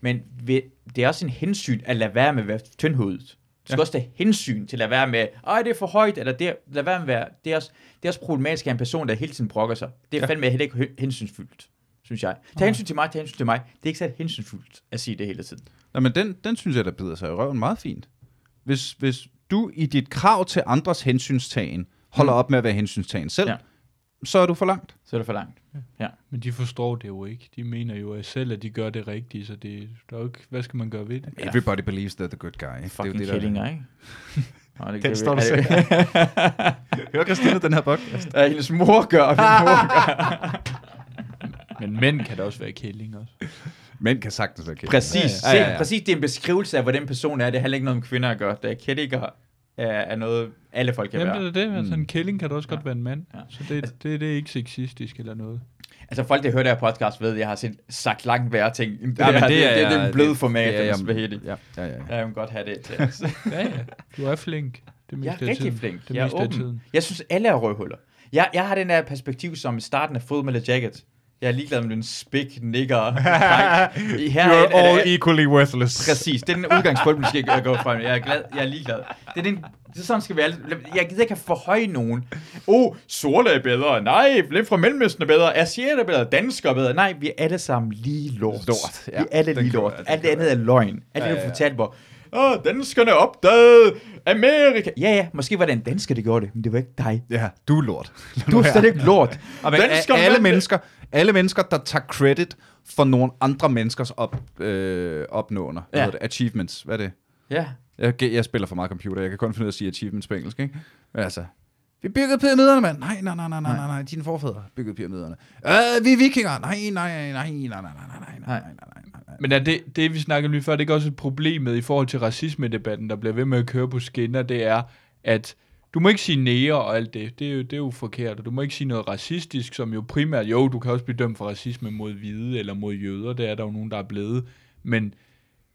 men vi, det er også en hensyn at lade være med at være tyndhudet. Du skal ja. også tage hensyn til at lade være med, ej, det er for højt, eller det, lad være med at være, det er, også, det er også problematisk at en person, der hele tiden brokker sig. Det er ja. fandme heller ikke hensynsfuldt, synes jeg. Tag hensyn til mig, tag hensyn til mig. Det er ikke så hensynsfuldt at sige det hele tiden. Nå, men den, den synes jeg, der bider sig i røven meget fint. Hvis, hvis du i dit krav til andres hensynstagen holder Mm. op med at være hensynstagen selv, Ja. Ja. så er du for langt. Så er det for langt. Ja. Men de forstår det jo ikke. De mener jo at selv, at de gør det rigtige, så det, der er jo ikke, hvad skal man gøre ved det? Ja. Everybody believes they're the good guy. Fucking det er jo det, kællinger, ikke? (laughs) Nå, det, Den står er der det- der. (laughs) Hører Christina den her podcast? Ja, hendes mor gør, min mor gør. (laughs) Men mænd kan da også være kællinger. også. Mænd kan sagtens være kællinger. Præcis, Ja, ja, ja, Se, ja. præcis, det er en beskrivelse af, hvordan person er. Det handler ikke noget om kvinder at gøre. Det er kællinger er, er noget, alle folk kan Jamen, være. det er det. Altså, Mm. en kælling kan da også godt Ja. være en mand. Ja. Så det, det, det er ikke sexistisk eller noget. Altså folk, der hører det her podcast, ved, at jeg har set, sagt langt værre ting. Det, Ja, men det, det, er, det, det er en blød det- format, det det jeg- er Svahedi. Ja, ja, ja. Jeg vil godt have det til. (laughs) Altså. Ja, ja. Du er flink. Det Jeg meste er af rigtig tiden. flink. Det Jeg er åben. tiden. Jeg synes, alle er røvhuller. Jeg, jeg har den der perspektiv som i starten af Full Metal Jacket. Jeg er ligeglad med den spik, nigger. dreng. (laughs) Her er, You're er, all er, equally worthless. Præcis, det er den udgangspunkt, man skal gå fra. Jeg er glad, jeg er ligeglad. Det er den, det er sådan skal vi alle. Jeg gider ikke forhøje nogen. Oh, sorte er bedre. Nej, lidt fra Mellemøsten er bedre. Asiater er bedre. Danskere er bedre. Nej, vi er alle sammen lige lort. Lort, ja. Vi er alle Den lige lort. den Alt det andet er løgn. Alt Ja, det, ja, du ja. fortalte, hvor Åh, danskerne opdagede Amerika. Ja, ja, måske var det en dansker, der gjorde det, men det var ikke dig. Ja, du er lort. Du er slet ikke lort. Og men, Danskerne alle, mennesker, alle mennesker, der tager credit for nogle andre menneskers op, øh, opnåender. Hvad Ja. det? Achievements. Hvad er det? Ja, Jeg, jeg spiller for meget computer. Jeg kan kun finde ud af at sige achievements på engelsk, ikke? Men altså... Vi byggede pyramiderne, mand. Nej, nej, nej, nej, nej, nej, nej. Dine forfædre byggede pyramiderne. Øh, vi er vikinger. Nej, nej, nej, nej, nej, nej, nej, nej, nej, nej, nej. Men er det, det, vi snakkede lige før, det er også et problem med i forhold til racisme-debatten, der bliver ved med at køre på skinner, det er, at du må ikke sige nære og alt det. Det er, jo, det er jo forkert, og du må ikke sige noget racistisk, som jo primært, jo, du kan også blive dømt for racisme mod hvide eller mod jøder, det er der jo nogen, der er blevet. Men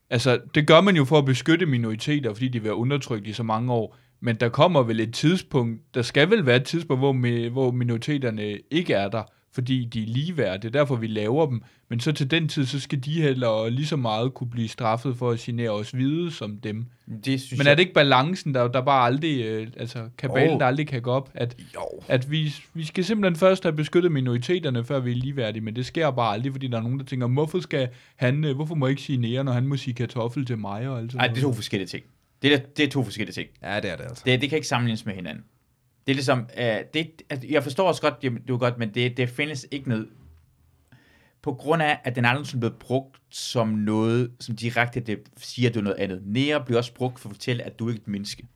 altså, det gør man jo for at beskytte minoriteter, fordi de vil være undertrykt i så mange år. Men der kommer vel et tidspunkt, der skal vel være et tidspunkt, hvor, hvor minoriteterne ikke er der, fordi de er ligeværdige. Det er derfor, vi laver dem. Men så til den tid, så skal de heller lige så meget kunne blive straffet for at genere os hvide som dem. det synes Men er det ikke balancen, der, der bare aldrig, øh, altså kabalen, Jo. der aldrig kan gå op? At, Jo. at vi, vi skal simpelthen først have beskyttet minoriteterne, før vi er ligeværdige, men det sker bare aldrig, fordi der er nogen, der tænker, hvorfor skal han, øh, hvorfor må jeg ikke sige nære, når han må sige kartoffel til mig og alt sådan Nej, det er to forskellige ting. Det er, det er to forskellige ting. Ja, det er det altså. Det, det kan ikke sammenlignes med hinanden. Det er ligesom, uh, det, altså, jeg forstår også godt, det, det er godt, men det, det findes ikke noget, på grund af, at den aldrig er blevet brugt som noget, som direkte det siger, at du er noget andet. Nære bliver også brugt for at fortælle, at du ikke er et menneske.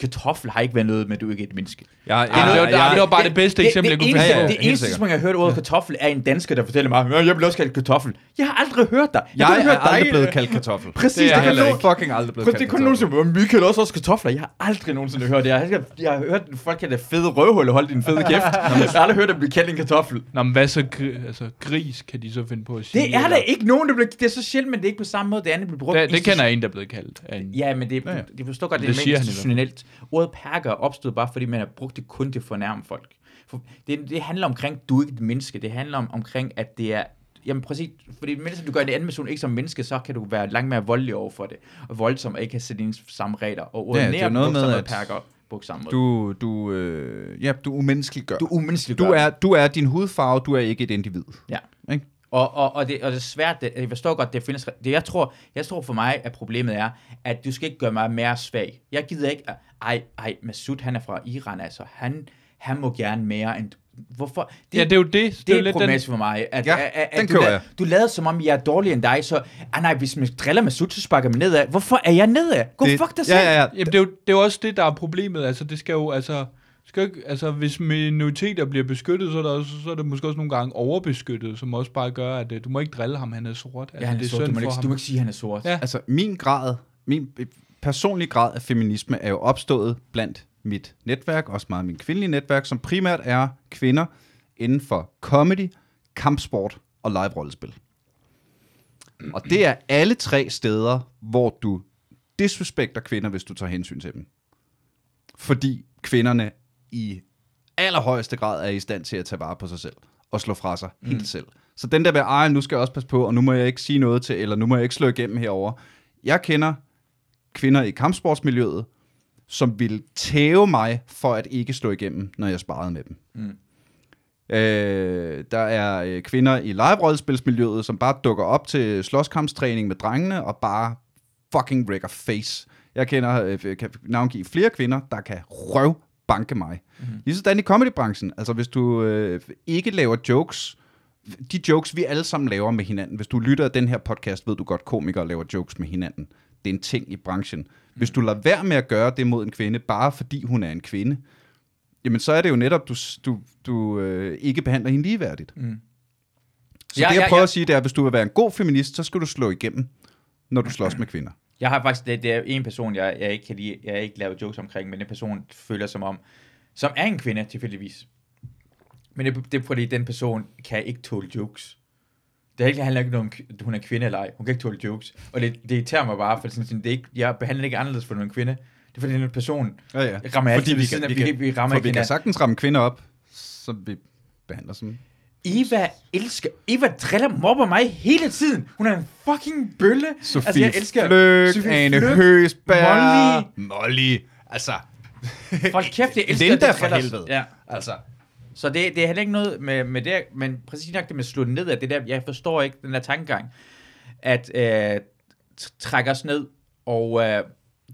Kartoffel har ikke været noget med, at du ikke er et menneske. Jeg, Det, det, var, det var bare det bedste eksempel, jeg kunne eneste, ja, på. det eneste, jeg har hørt ordet kartoffel, er en dansker, der fortæller mig, "Ja, jeg bliver også kaldt kartoffel. Jeg har aldrig hørt dig. jeg kun er hørt aldrig dig- blevet kaldt kartoffel. Præcis, det er det jeg ikke. Fucking aldrig blevet Prøv, det kaldt er kun nogen, som vi kalder også kartofler. Jeg har aldrig nogensinde hørt det. Jeg har, jeg har hørt folk kalde det fede røvhulle, hold din fede kæft. (laughs) Jeg har aldrig hørt, at blive kaldt en kartoffel. Nå, men hvad så, altså, gris kan de så finde på at sige? Det er der ikke nogen, der bliver... Det er så sjældent, men det er ikke på samme måde, det andet bliver brugt. Det, det kender jeg en, der er blevet kaldt. Ja, men det, Ja, ja. det forstår godt, det, Det det er institutionelt. Ordet perker opstod bare, fordi man har brugt det kun til at fornærme folk. For det, det handler omkring, du er ikke et menneske. Det handler om, omkring, at det er... Jamen præcis, fordi mens du gør en anden person ikke som menneske, så kan du være langt mere voldelig over for det. Og voldsom og ikke have sætte ens samme regler. Og ordet Ja, det er noget brugt med, som at- perker på samme måde. Du, du, øh, ja, du umenneskeliggør. du er umenneskelig. du, er, du er din hudfarve, du er ikke et individ. Ja. Ikke? Og, og, og, det, og det er svært, det, jeg forstår godt, det findes, det, jeg, tror, jeg tror for mig, at problemet er, at du skal ikke gøre mig mere svag. Jeg gider ikke, at, ej, ej, Masud, han er fra Iran, altså, han, han må gerne mere end, hvorfor? Det, ja, det er jo det. Det, det er er problematisk for mig. At, Ja, at, at, den at du, jeg. du lader som om, jeg er dårligere end dig, så ah, nej, hvis man driller med sut, så sparker man nedad. Hvorfor er jeg nedad? Gå Det- fuck dig selv. Ja, ja, ja. Jamen, det er, jo, det er jo også det, der er problemet. Altså, det skal jo, altså... Skal ikke, altså, hvis minoriteter bliver beskyttet, så er, der også, så er det måske også nogle gange overbeskyttet, som også bare gør, at øh, du må ikke drille ham, han er sort. Altså, Ja, han er det er sort. Du må, ikke, ham. du må ikke sige, at han er sort. Ja. Altså, min grad, min personlige grad af feminisme er jo opstået blandt mit netværk, også meget min kvindelige netværk, som primært er kvinder inden for comedy, kampsport og live-rollespil. Og det er alle tre steder, hvor du disrespekter kvinder, hvis du tager hensyn til dem. Fordi kvinderne i allerhøjeste grad er i stand til at tage vare på sig selv og slå fra sig mm. helt selv. Så den der med, ej, nu skal jeg også passe på, og nu må jeg ikke sige noget til, eller nu må jeg ikke slå igennem herover. Jeg kender kvinder i kampsportsmiljøet, som vil tæve mig for at ikke slå igennem, når jeg sparede med dem. Mm. Øh, der er øh, kvinder i live-rollespilsmiljøet, som bare dukker op til slåskampstræning med drengene og bare fucking wrecker face. Jeg kender, øh, kan navngive flere kvinder, der kan røv banke mig. Mm-hmm. Lige sådan i comedybranchen. Altså hvis du øh, ikke laver jokes, de jokes vi alle sammen laver med hinanden. Hvis du lytter af den her podcast, ved du godt, komikere laver jokes med hinanden. Det er en ting i branchen. Hvis du lader være med at gøre det mod en kvinde, bare fordi hun er en kvinde, jamen så er det jo netop, du, du, du øh, ikke behandler hende ligeværdigt. Mm. Så Ja, det, jeg ja, prøver ja. at sige, det er, at hvis du vil være en god feminist, så skal du slå igennem, når du (clears throat) slås med kvinder. Jeg har faktisk, det, det er en person, jeg, jeg ikke kan lide, jeg ikke laver jokes omkring, men en person føler som om, som er en kvinde tilfældigvis. Men det, det er fordi, den person kan ikke tåle jokes. Det er ikke, handler ikke om, hun er kvinde eller ej. Hun kan ikke tåle jokes. Og det, det irriterer mig bare, for sådan, sådan, det er ikke, jeg behandler ikke anderledes for en kvinde. Det er fordi, den person Ja, ja. rammer altid vi siden kan, vi, vi, vi rammer for ikke vi kan hinanden. sagtens ramme kvinder op, så vi behandler som... Eva elsker, Eva driller, mobber mig hele tiden. Hun er en fucking bølle. Sofie altså, jeg elsker Fløg, Sofie Ane Fløck, Høsberg, Molly. Molly. Altså, (laughs) Hold kæft, jeg elsker Linda det for helvede. Ja. altså. Så det, det er heller ikke noget med, med det, men præcis nok det med slå ned af det der, jeg forstår ikke den der tankegang, at øh, trække os ned, og øh,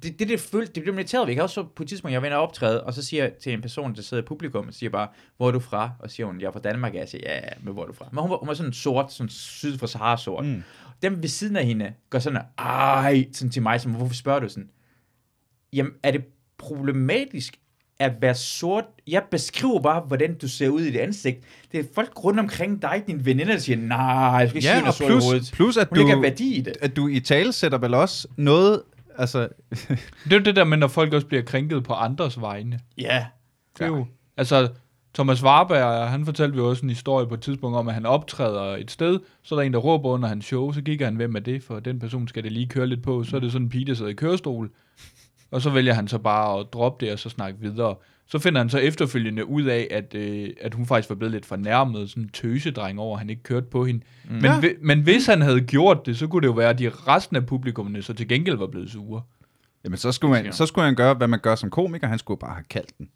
det, det, det, følte, det blev militæret. Jeg kan også så på et tidspunkt, jeg vender optræde, og så siger jeg til en person, der sidder i publikum, og siger bare, hvor er du fra? Og siger hun, jeg er fra Danmark, og jeg siger, ja, men hvor er du fra? Men hun var, hun var sådan sort, sådan syd for Sahara sort. Mm. Dem ved siden af hende går sådan, ej, sådan til mig, som, hvorfor spørger du sådan? Jamen, er det problematisk at være sort? Jeg beskriver bare, hvordan du ser ud i dit ansigt. Det er folk rundt omkring dig, dine veninder, der siger, nej, jeg skal ikke sige, Ja, at er og sort i plus, hovedet. plus at Hun du, værdi i det. at du i tale sætter vel også noget, altså, Det er jo det der med, når folk også bliver krænket på andres vegne. Ja. Det er jo, altså, Thomas Warberg, han fortalte jo også en historie på et tidspunkt om, at han optræder et sted, så er der en, der råber under hans show, så kigger han, hvem er det, for den person skal det lige køre lidt på, så er det sådan en pige, der sidder i kørestol, og så vælger han så bare at droppe det, og så snakke videre. Så finder han så efterfølgende ud af, at, øh, at hun faktisk var blevet lidt fornærmet, sådan en tøsedreng over, at han ikke kørte på hende. Mm. Men, Ja. men hvis han havde gjort det, så kunne det jo være, at de resten af publikummene så til gengæld var blevet sure. Jamen, så skulle, man, så skulle han gøre, hvad man gør som komiker. Han skulle bare have kaldt den.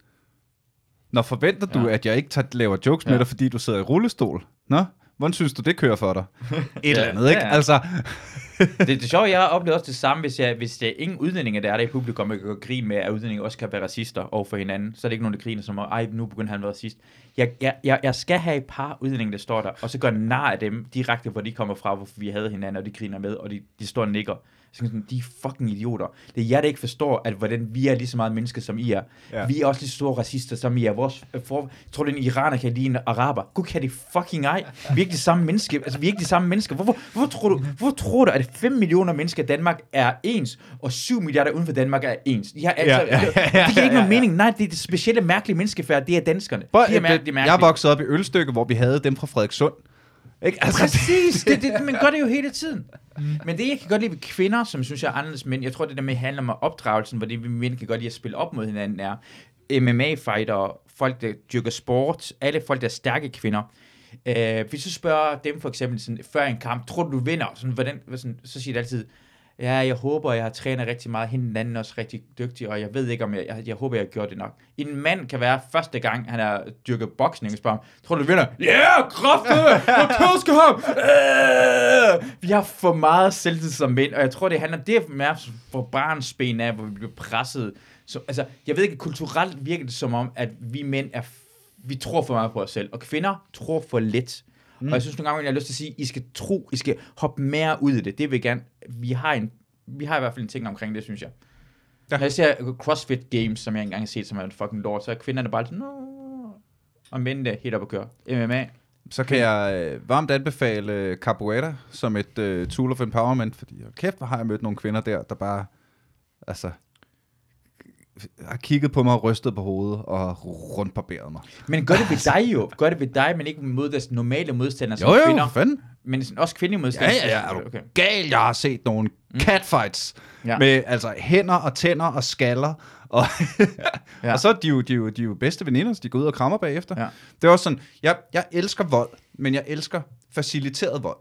Når forventer du, Ja. at jeg ikke tager, laver jokes med Ja. dig, fordi du sidder i rullestol? Nå, hvordan synes du, det kører for dig? (laughs) Et eller andet, ikke? ja, ja. Altså, (laughs) det, det sjovt, jeg har oplevet også det samme, hvis, jeg, hvis der er ingen udlændinge, der er der i publikum, og kan grin med, at udlændinge også kan være racister over for hinanden, så er det ikke nogen, der griner som, ej, nu begynder han at være racist. Jeg, jeg, jeg, jeg skal have et par udlændinge, der står der, og så gør nar af dem direkte, hvor de kommer fra, hvorfor vi havde hinanden, og de griner med, og de, de står og nikker. Så jeg sådan, de er fucking idioter. Det er jer, der ikke forstår, at hvordan vi er lige så meget mennesker, som I er. Ja. Ja. Vi er også lige så store racister, som I er. Vores, for, tror du, en iraner kan lide en araber? Gud, kan det fucking ej. Vi er ikke de samme mennesker. Altså, vi er ikke de samme mennesker. Hvorfor, hvorfor, tror, du, hvorfor tror du, at 5 millioner mennesker i Danmark er ens, og 7 milliarder uden for Danmark er ens? De har altså, Ja, ja, ja, ja, det giver ikke ja, nogen ja. mening. Nej, det er det specielle, mærkelige menneskefærd, det er danskerne. Prøv, de er mærkelige, jeg mærkelige. er vokset op i ølstykke, hvor vi havde dem fra Frederikssund. Ikke? Altså, Præcis, det, det, man gør det jo hele tiden. Mm. Men det, jeg kan godt lide ved kvinder, som synes jeg er anderledes mænd, jeg tror, det der med handler om opdragelsen, hvor det vi mænd kan godt lide at spille op mod hinanden, er MMA-fighter, folk, der dyrker sport, alle folk, der er stærke kvinder. Øh, hvis du spørger dem for eksempel sådan, før en kamp, tror du, du vinder? Sådan, hvordan, sådan, så siger de altid, ja, jeg håber, jeg har trænet rigtig meget, hende den anden også rigtig dygtig, og jeg ved ikke, om jeg, jeg, jeg håber, jeg har gjort det nok. En mand kan være første gang, han har dyrket boksning, og spørger ham, tror du, du vinder? Ja, yeah, kraftigt! Jeg tøsker ham! Øh! Vi har for meget selvtid som mænd, og jeg tror, det handler det er mere for barnsben af, hvor vi bliver presset. Så, altså, jeg ved ikke, kulturelt virker det som om, at vi mænd er, vi tror for meget på os selv, og kvinder tror for lidt. Mm. Og jeg synes nogle gange, jeg har lyst til at sige, I skal tro, I skal hoppe mere ud i det. Det vil jeg gerne, vi har, en, vi har i hvert fald en ting omkring det, synes jeg. Ja. Når jeg ser CrossFit Games, som jeg engang har set, som er en fucking lort, så er kvinderne bare sådan, og mændene helt op at køre. MMA. Så kan jeg øh, varmt anbefale øh, Capoeira som et øh, tool of empowerment, fordi kæft, hvor har jeg mødt nogle kvinder der, der bare, altså, har kigget på mig og rystet på hovedet og rundt barberet mig. Men gør det ved (laughs) dig jo. Gør det ved dig, men ikke mod deres normale modstandere som Jo, jo, kvinder. fanden. Men sådan også kvindelige Ja, modstandere. ja, ja, er du Okay. gal? Jeg har set nogle catfights Ja. ja. med altså hænder og tænder og skaller. (laughs) Og, Ja. ja. og så er de jo, de, jo, de jo bedste veninder, så de går ud og krammer bagefter. Ja. Det er også sådan, jeg, jeg elsker vold, men jeg elsker faciliteret vold.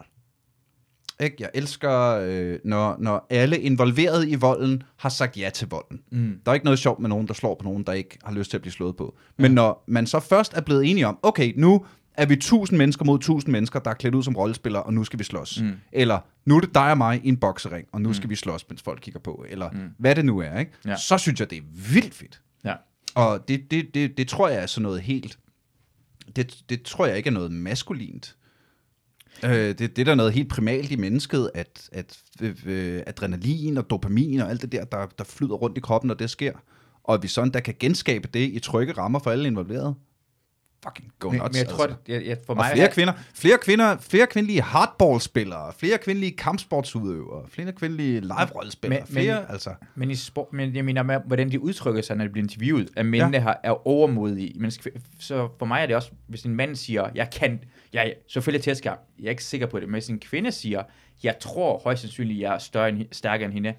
Ikke? Jeg elsker, øh, når, når alle involverede i volden har sagt ja til volden. Mm. Der er ikke noget sjovt med nogen, der slår på nogen, der ikke har lyst til at blive slået på. Men når man så først er blevet enige om, okay, nu er vi tusind mennesker mod tusind mennesker, der er klædt ud som rollespillere, og nu skal vi slås. Mm. Eller nu er det dig og mig i en boksering, og nu mm. skal vi slås, mens folk kigger på. Eller mm. hvad det nu er. Ikke? Ja. Så synes jeg, det er vildt fedt. Ja. Og det, det, det, det tror jeg er sådan noget helt... Det, det tror jeg ikke er noget maskulint. Øh, det, det er der noget helt primalt i mennesket, at, at øh, øh, adrenalin og dopamin og alt det der, der, der flyder rundt i kroppen, når det sker. Og at vi sådan der kan genskabe det i trygge rammer for alle involverede. Fucking go nuts. men jeg tror, altså. jeg, jeg, for og mig... flere kvinder, flere kvinder, flere kvindelige hardballspillere, flere kvindelige kampsportsudøvere, flere kvindelige live-rollespillere, Men- men- flere, altså. Men, i sport, men jeg mener med, hvordan de udtrykker sig, når de bliver interviewet, at mændene ja. har, er overmodige. Men så for mig er det også, hvis en mand siger, jeg kan, jeg selvfølgelig tæsker, jeg er ikke sikker på det, men hvis en kvinde siger, jeg tror højst sandsynligt, jeg er større end, stærkere end hende,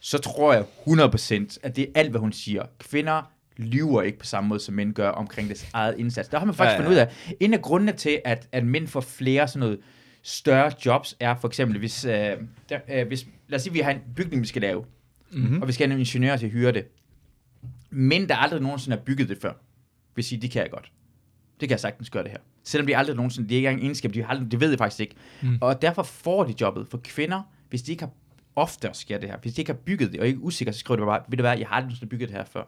så tror jeg 100%, at det er alt, hvad hun siger. Kvinder lyver ikke på samme måde, som mænd gør omkring deres eget indsats. Der har man faktisk Ja, ja, fundet ud af, en af grundene til, at, at mænd får flere sådan noget større jobs, er for eksempel, hvis, øh, der, øh, hvis lad os sige, vi har en bygning, vi skal lave, mm-hmm. og vi skal have en ingeniør til at hyre det. Mænd, der aldrig nogensinde har bygget det før, vil sige, det kan jeg godt. Det kan jeg sagtens gøre det her. Selvom de aldrig nogensinde, det er ikke engang en egenskab, de har aldrig, det ved jeg faktisk ikke. Mm. Og derfor får de jobbet. For kvinder, hvis de ikke har, ofte sker det her, hvis de ikke har bygget det, og ikke er usikre, så skriver de bare, ved du hvad, jeg har aldrig nogensinde bygget det her før.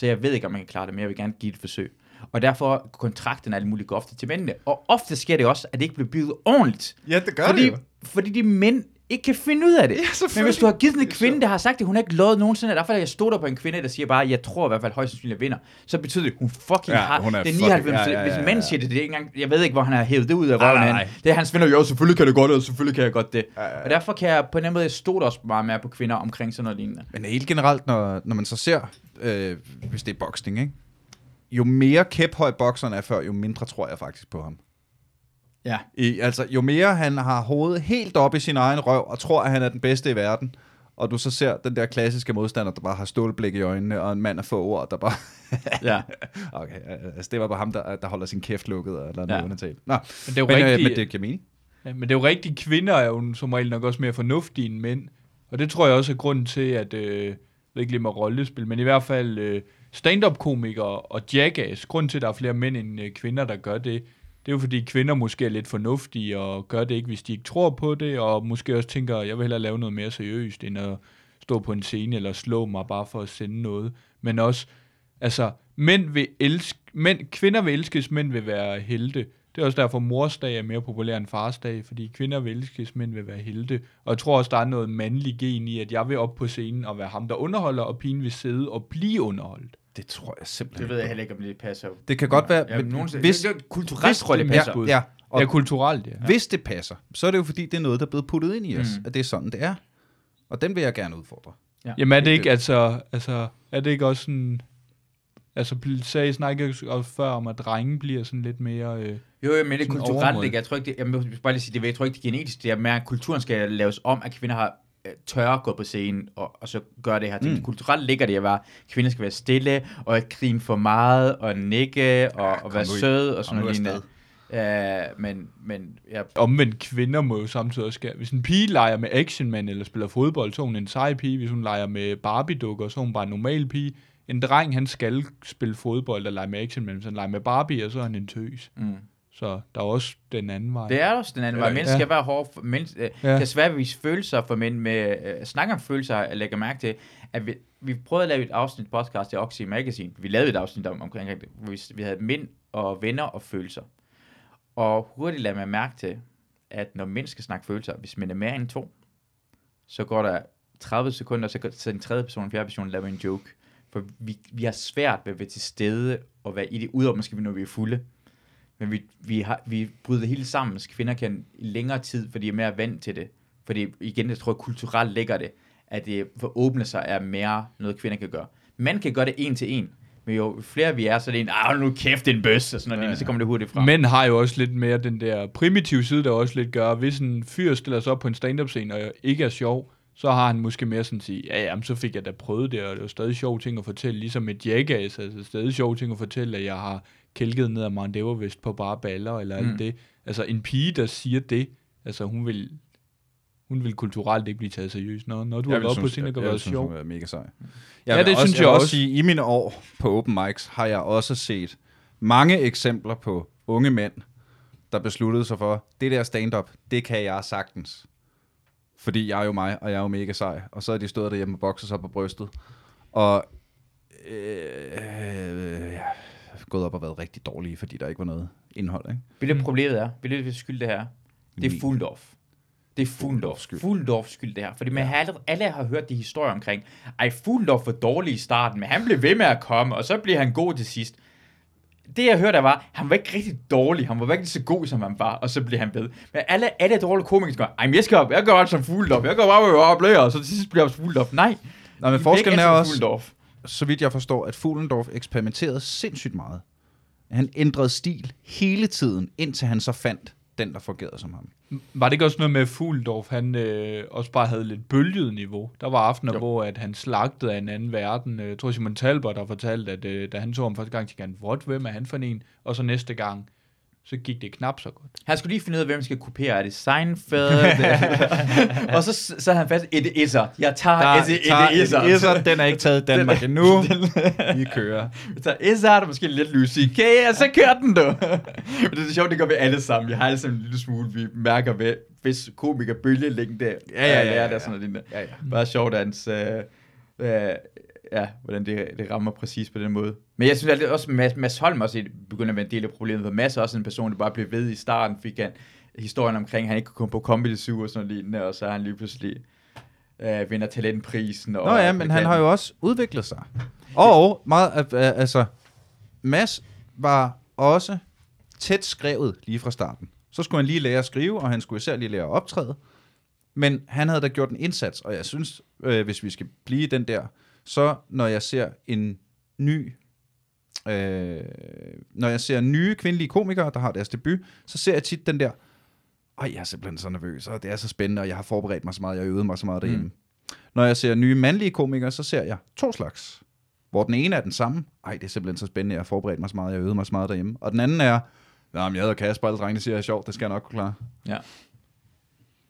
Så jeg ved ikke, om man kan klare det, men jeg vil gerne give det et forsøg. Og derfor kontrakten og alt muligt ofte til mændene. Og ofte sker det også, at det ikke bliver bygget ordentligt. Ja, det gør fordi, fordi de mænd ikke kan finde ud af det. Ja, Men hvis du har givet en kvinde, der har sagt det, hun har ikke lovet nogensinde, derfor er jeg stod der på en kvinde, der siger bare, jeg tror i hvert fald højst sandsynligt, jeg vinder, så betyder det, at hun fucking Ja, har, hun det fucking- 99, ja, ja, ja, hvis en ja, mand ja. siger det, det er ikke engang, jeg ved ikke, hvor han har hævet det ud af røven nej. Det er hans venner, jo, selvfølgelig kan det godt, og selvfølgelig kan jeg godt det. Ja, ja, ja. Og derfor kan jeg på en anden måde, jeg stod også meget mere på kvinder omkring sådan noget lignende. Men helt generelt, når, når man så ser, øh, hvis det er boksning, ikke? jo mere kæphøj bokseren er før, jo mindre tror jeg faktisk på ham. Ja. I, altså, jo mere han har hovedet helt op i sin egen røv, og tror, at han er den bedste i verden, og du så ser den der klassiske modstander, der bare har stålblik i øjnene, og en mand af få ord, der bare... (laughs) ja. okay, altså det var bare ham, der, der holder sin kæft lukket, eller Ja. noget undertalt. Nå, Men det er jo men, øh, rigtig, men det giver mening. Ja, men det er jo rigtigt, kvinder er jo som regel nok også mere fornuftige end mænd. Og det tror jeg også er grunden til, at, øh, ved ikke lige med rollespil, men i hvert fald øh, stand-up-komikere og jackass, grund til, at der er flere mænd end øh, kvinder, der gør det, det er jo fordi kvinder måske er lidt fornuftige og gør det ikke, hvis de ikke tror på det, og måske også tænker, jeg vil hellere lave noget mere seriøst, end at stå på en scene eller slå mig bare for at sende noget. Men også, altså, mænd vil elske, mænd, kvinder vil elskes, mænd vil være helte. Det er også derfor, morsdag er mere populær end farsdag, fordi kvinder vil elskes, mænd vil være helte. Og jeg tror også, der er noget mandlig gen i, at jeg vil op på scenen og være ham, der underholder, og pigen vil sidde og blive underholdt. Det tror jeg simpelthen Det ved jeg heller ikke, om det passer. Det kan godt være, Ja, men nogensinde, hvis, det, det, kulturelt tror jeg, det ja, passer. ja, og Ja, kulturelt, ja. hvis det passer, så er det jo fordi, det er noget, der er blevet puttet ind i os, Mm. at det er sådan, det er. Og den vil jeg gerne udfordre. Jamen er det ikke, altså, altså, er det ikke også sådan, altså, sagde snakkede også før om, at drenge bliver sådan lidt mere, øh, Jo, jo, men det er kulturelt, ikke? Jeg tror ikke, det, jeg må bare lige sige, det, jeg tror ikke, det er genetisk. Det er mere, at kulturen skal laves om, at kvinder har øh, tør gå på scenen, og, og så gøre det her. Mm. Kulturelt ligger det at være, kvinder skal være stille, og ikke grine for meget, og nikke, og, og være sød, og sådan noget lignende. Uh, men, men ja, Omvendt kvinder må jo samtidig også skære. Hvis en pige leger med actionman eller spiller fodbold, så er hun en sej pige. Hvis hun leger med Barbie-dukker, så er hun bare en normal pige. En dreng, han skal spille fodbold og lege med actionman. Hvis han leger med Barbie, og så er han en tøs. mm. Så der er også den anden vej. det er også den anden vej. Mænd Ja. skal være hårde. For, mænd øh, Ja. kan svært vise følelser for mænd med... Øh, snakke om følelser, jeg lægger mærke til, at vi, vi prøvede at lave et afsnit podcast til Oxy Magazine. Vi lavede et afsnit om, omkring hvor vi, havde mænd og venner og følelser. Og hurtigt lader man mærke til, at når mænd skal snakke følelser, hvis man er mere end to, så går der 30 sekunder, så, går- så den tredje person og fjerde person laver en joke. For vi, vi har svært ved at være til stede og være i det, udover måske når vi er fulde. Men vi, vi, har, vi bryder hele sammen, så kvinder kan i længere tid, fordi de er mere vant til det. Fordi igen, jeg tror, kulturelt ligger det, at det for åbne sig er mere noget, kvinder kan gøre. Mænd kan gøre det en til en, men jo flere vi er, så er det en, ah, nu kæft, det er en bøs, og sådan noget, ja, så kommer det hurtigt frem. Mænd har jo også lidt mere den der primitive side, der også lidt gør, hvis en fyr stiller sig op på en stand-up scene og ikke er sjov, så har han måske mere sådan at sige, ja, jamen, så fik jeg da prøvet det, og det var stadig sjove ting at fortælle, ligesom et jackass, altså stadig sjove ting at fortælle, at jeg har kælket ned af Mount Everest på bare baller, eller Mm. alt det. Altså, en pige, der siger det, altså, hun vil, hun vil kulturelt ikke blive taget seriøst. Når, når du har været på scenen, det kan være sjov. hun er mega sej. Ja, vil det også, synes jeg jeg også. sige, i mine år på open mics har jeg også set mange eksempler på unge mænd, der besluttede sig for, det der stand-up, det kan jeg sagtens. Fordi jeg er jo mig, og jeg er jo mega sej. Og så er de stået derhjemme og bokset sig på brystet. Og øh, øh, ja, gået op og været rigtig dårlige, fordi der ikke var noget indhold. Ikke? Ved du, hvad problemet er? Ved du, hvad skyld det her? Det er Min. Fuldorf. Det er Fuldorf skyld. Fuldorf skyld det her. Fordi man har alle, alle har hørt de historier omkring, ej, Fuldorf var dårlig i starten, men han blev ved med at komme, og så blev han god til sidst. Det jeg hørte, der var, han var ikke rigtig dårlig, han var ikke så god, som han var, og så blev han bedre. Men alle, alle dårlige komikere skal, ej, men jeg skal op, jeg går op som Fuldorf, jeg går bare op og og så til sidst bliver jeg Fuldorf. Nej, Nå, men forskellen er ikke også. Så vidt jeg forstår, at Fuglendorf eksperimenterede sindssygt meget. Han ændrede stil hele tiden, indtil han så fandt den, der fungerede som ham. Var det ikke også noget med, at Fuglendorf, han øh, også bare havde lidt bølget niveau? Der var aftener, Jo. hvor at han slagtede af en anden verden. Øh, Jeg tror, Simon Talbot har fortalt, at øh, da han så ham første gang, tænkte han, what, hvem er han for en? Og så næste gang, så gik det knap så godt. Han skulle lige finde ud af, hvem skal kopiere. Er det Seinfeld? (laughs) og så, så han fast, et isser. Jeg tager et isser. Isser, den er ikke taget i Danmark endnu. (laughs) Vi kører. Vi tager isser, der er måske lidt Lucy K, og så kører den du. (laughs) Men det er sjovt, det gør vi alle sammen. Vi har alle sammen en lille smule, vi mærker ved, hvis komiker bølgelængde. Ja, ja, ja, ja, Det er ja. sådan noget. Ja, ja. Bare sjovt, hans, øh, øh, ja, hvordan det, det rammer præcis på den måde. Men jeg synes er også, Mads, Mads Holm også begynder at være en del af problemet, for Mads er også en person, der bare blev ved i starten, fik han historien omkring, at han ikke kunne komme på Comedy Zoo og sådan noget lignende, og så er han lige pludselig øh, vinder talentprisen. Og Nå ja, men han har jo også udviklet sig. Og meget, øh, øh, altså, Mads var også tæt skrevet lige fra starten. Så skulle han lige lære at skrive, og han skulle især lige lære at optræde. Men han havde da gjort en indsats, og jeg synes, øh, hvis vi skal blive den der, så når jeg ser en ny, øh, når jeg ser nye kvindelige komikere, der har deres debut, så ser jeg tit den der, ej, jeg er simpelthen så nervøs, og det er så spændende, og jeg har forberedt mig så meget, jeg øvet mig så meget derhjemme. Mm. Når jeg ser nye mandlige komikere, så ser jeg to slags. Hvor den ene er den samme. Ej, det er simpelthen så spændende, jeg har forberedt mig så meget, jeg øvet mig så meget derhjemme. Og den anden er, Nå, men jeg hedder Kasper, alle drengene siger, jeg er sjovt, det skal jeg nok kunne klare. Ja.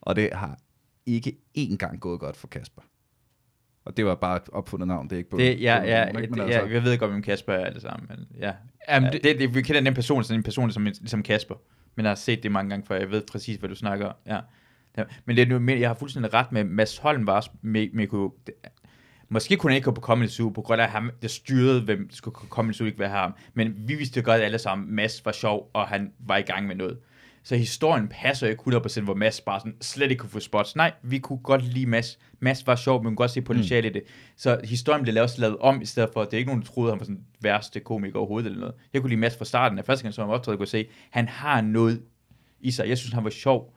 Og det har ikke én gang gået godt for Kasper. Og det var bare et opfundet navn, det er ikke på... Det, ja, på- ja, ikke? det, Men ja, altså, jeg ved godt, hvem Kasper er alle sammen, men ja. Jamen, ja det- det, det, vi kender den person, sådan en person som, ligesom Kasper, men jeg har set det mange gange før, jeg ved præcis, hvad du snakker om. Ja. Ja, men det er nu jeg har fuldstændig ret med, Mads Holm var også med, med kunne, det, måske kunne han ikke gå på Comedy Zoo, på grund af ham, det styrede, hvem skulle Comedy Zoo ikke være ham, men vi vidste godt alle sammen, Mads var sjov, og han var i gang med noget. Så historien passer ikke 100%, hvor Mads bare sådan slet ikke kunne få spots. Nej, vi kunne godt lide Mads. Mads var sjov, men man kunne godt se potentiale mm. i det. Så historien blev også lavet om, i stedet for, at det er ikke nogen, der troede, han var sådan værste komiker overhovedet eller noget. Jeg kunne lide Mads fra starten af første gang, så han optræde, kunne se, han har noget i sig. Jeg synes, han var sjov.